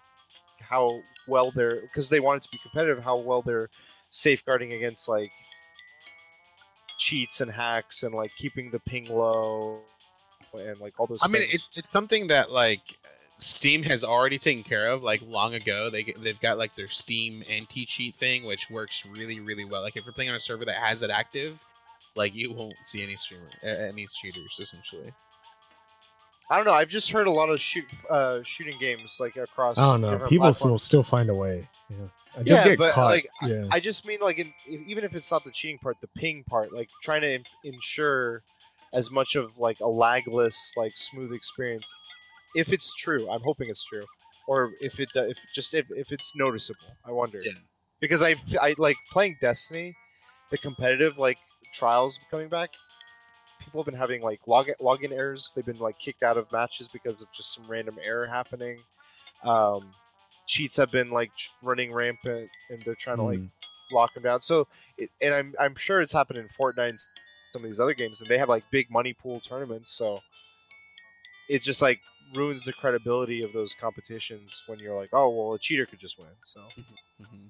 how well they're because they want it to be competitive, how well they're safeguarding against like cheats and hacks and like keeping the ping low and like all those. I mean, things. it's it's something that like Steam has already taken care of like long ago. They they've got like their Steam anti cheat thing, which works really really well. Like if you're playing on a server that has it active, like you won't see any streamer uh, any cheaters essentially. I don't know. I've just heard a lot of shoot uh, shooting games like across. I don't know. People platforms. will still find a way. Yeah, I did Yeah, get but, caught. like, yeah, I just mean like in, if, even if it's not the cheating part, the ping part, like trying to in- ensure as much of like a lagless, like smooth experience. If it's true, I'm hoping it's true, or if it if just if, if it's noticeable. I wonder Yeah. because I like playing Destiny, the competitive like trials coming back. People have been having like log login errors. They've been like kicked out of matches because of just some random error happening. Um, cheats have been like running rampant, and they're trying to like Mm. lock them down. So, it, and I'm I'm sure it's happened in Fortnite and some of these other games, and they have like big money pool tournaments. So, it just like ruins the credibility of those competitions when you're like, oh well, a cheater could just win. So, Mhm.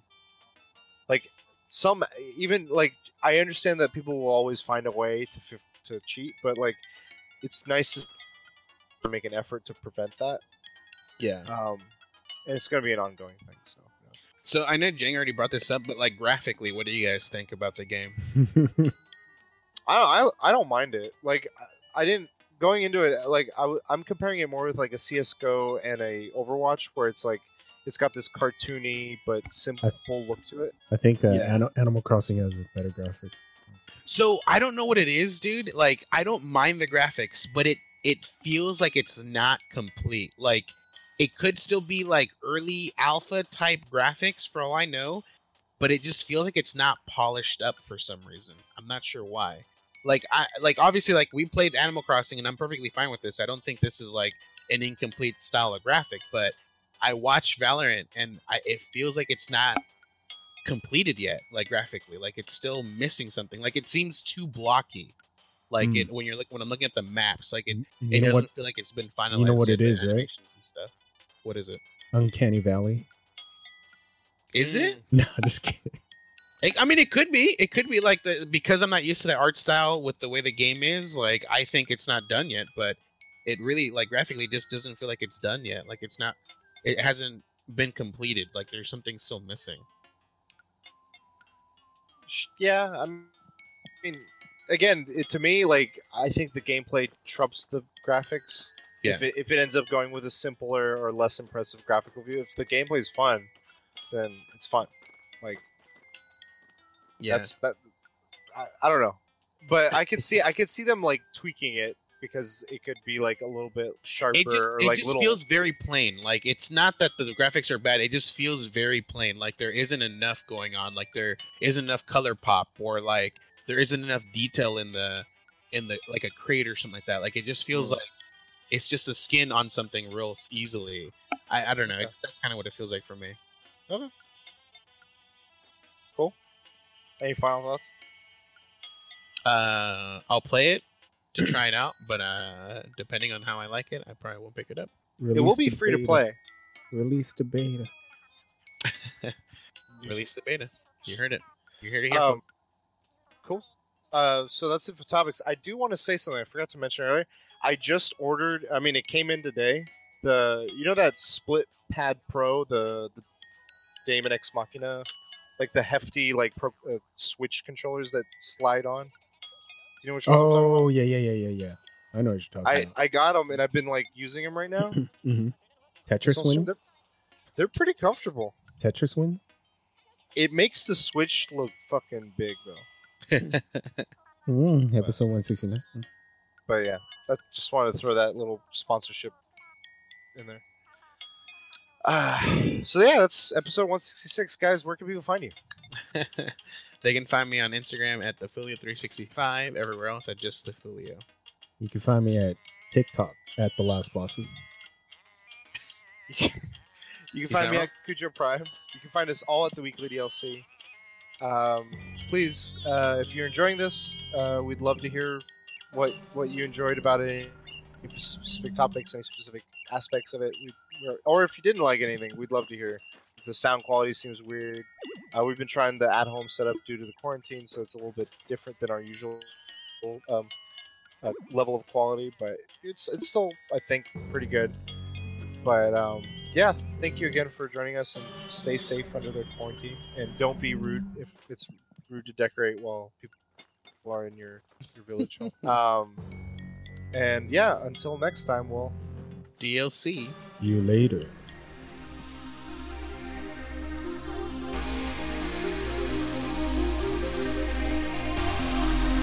like some even like I understand that people will always find a way to f- to cheat, but like it's nice to to make an effort to prevent that. Yeah. Um, and it's going to be an ongoing thing. So. yeah. So I know Jang already brought this up, but like graphically, what do you guys think about the game? I don't, I, I don't mind it. Like I, I didn't going into it. Like I, w- I'm comparing it more with like a CS:GO and a Overwatch, where it's like it's got this cartoony but simple look to it. I think uh, Yeah. Ani- Animal Crossing has better graphics. So I don't know what it is, dude. Like I don't mind the graphics, but it it feels like it's not complete. Like it could still be like early alpha type graphics for all I know, but it just feels like it's not polished up for some reason. I'm not sure why. Like I like obviously like we played Animal Crossing and I'm perfectly fine with this. I don't think this is like an incomplete style of graphic, but I watch Valorant and I, it feels like it's not completed yet like graphically like it's still missing something like it seems too blocky like Hmm. it when you're like when i'm looking at the maps like it, You it doesn't what? feel like it's been finalized You know what yet, it the is, right? and stuff what is it Uncanny Valley. is it No, just kidding. I mean it could be it could be like the because i'm not used to the art style with the way the game is like i think it's not done yet but it really like graphically just doesn't feel like it's done yet like it's not it hasn't been completed like there's something still missing Yeah, I'm, I mean, again, it, to me, like I think the gameplay trumps the graphics. If Yeah. it, if it ends up going with a simpler or less impressive graphical view, if the gameplay is fun, then it's fun. Like yeah that's that. I, I don't know, but I could see I could see them like tweaking it because it could be like a little bit sharper it just, or it like just little. feels very plain. Like it's not that the graphics are bad. It just feels very plain. Like there isn't enough going on. Like there isn't enough color pop or like there isn't enough detail in the in the like a crate or something like that. Like it just feels Mm. like it's just a skin on something real easily. I, I don't know. Okay. It's, that's kind of what it feels like for me. Any final thoughts? Uh, I'll play it to try it out, but uh, depending on how I like it, I probably won't pick it up. it will be the free to play. Release the beta. Release the beta. You heard it. You heard it here. Um, cool. Uh, so that's it for topics. I do want to say something I forgot to mention earlier. I just ordered. I mean, it came in today. The you know that Split Pad Pro, the the Daemon X Machina, like the hefty like pro, uh, Switch controllers that slide on. Do You know which one I'm talking about? Oh yeah, yeah, yeah, yeah, yeah. I know what you're talking I about. I got them and I've been like using them right now. hmm Tetris It's also- wins. They're pretty comfortable. Tetris wins. It makes the Switch look fucking big though. Mm, episode one sixty nine. But yeah, I just wanted to throw that little sponsorship in there. Uh, so yeah, that's episode 166, guys. Where can people find you? they can find me on Instagram at thefilio365. Everywhere else at just thefilio. You can find me at TikTok at the Last Bosses. You can Peace find me out. at Cujo Prime. You can find us all at the Weekly DLC. Um, please, uh, if you're enjoying this, uh, we'd love to hear what what you enjoyed about it. Any specific topics, any specific aspects of it. We'd or- if you didn't like anything, we'd love to hear. If the sound quality seems weird, uh, we've been trying the at-home setup due to the quarantine, so it's a little bit different than our usual um, uh, level of quality, but it's it's still I think pretty good. But um, yeah, thank you again for joining us, and stay safe under the quarantine, and don't be rude if it's rude to decorate while people are in your your village. um, and yeah, until next time, we'll DLC. You later.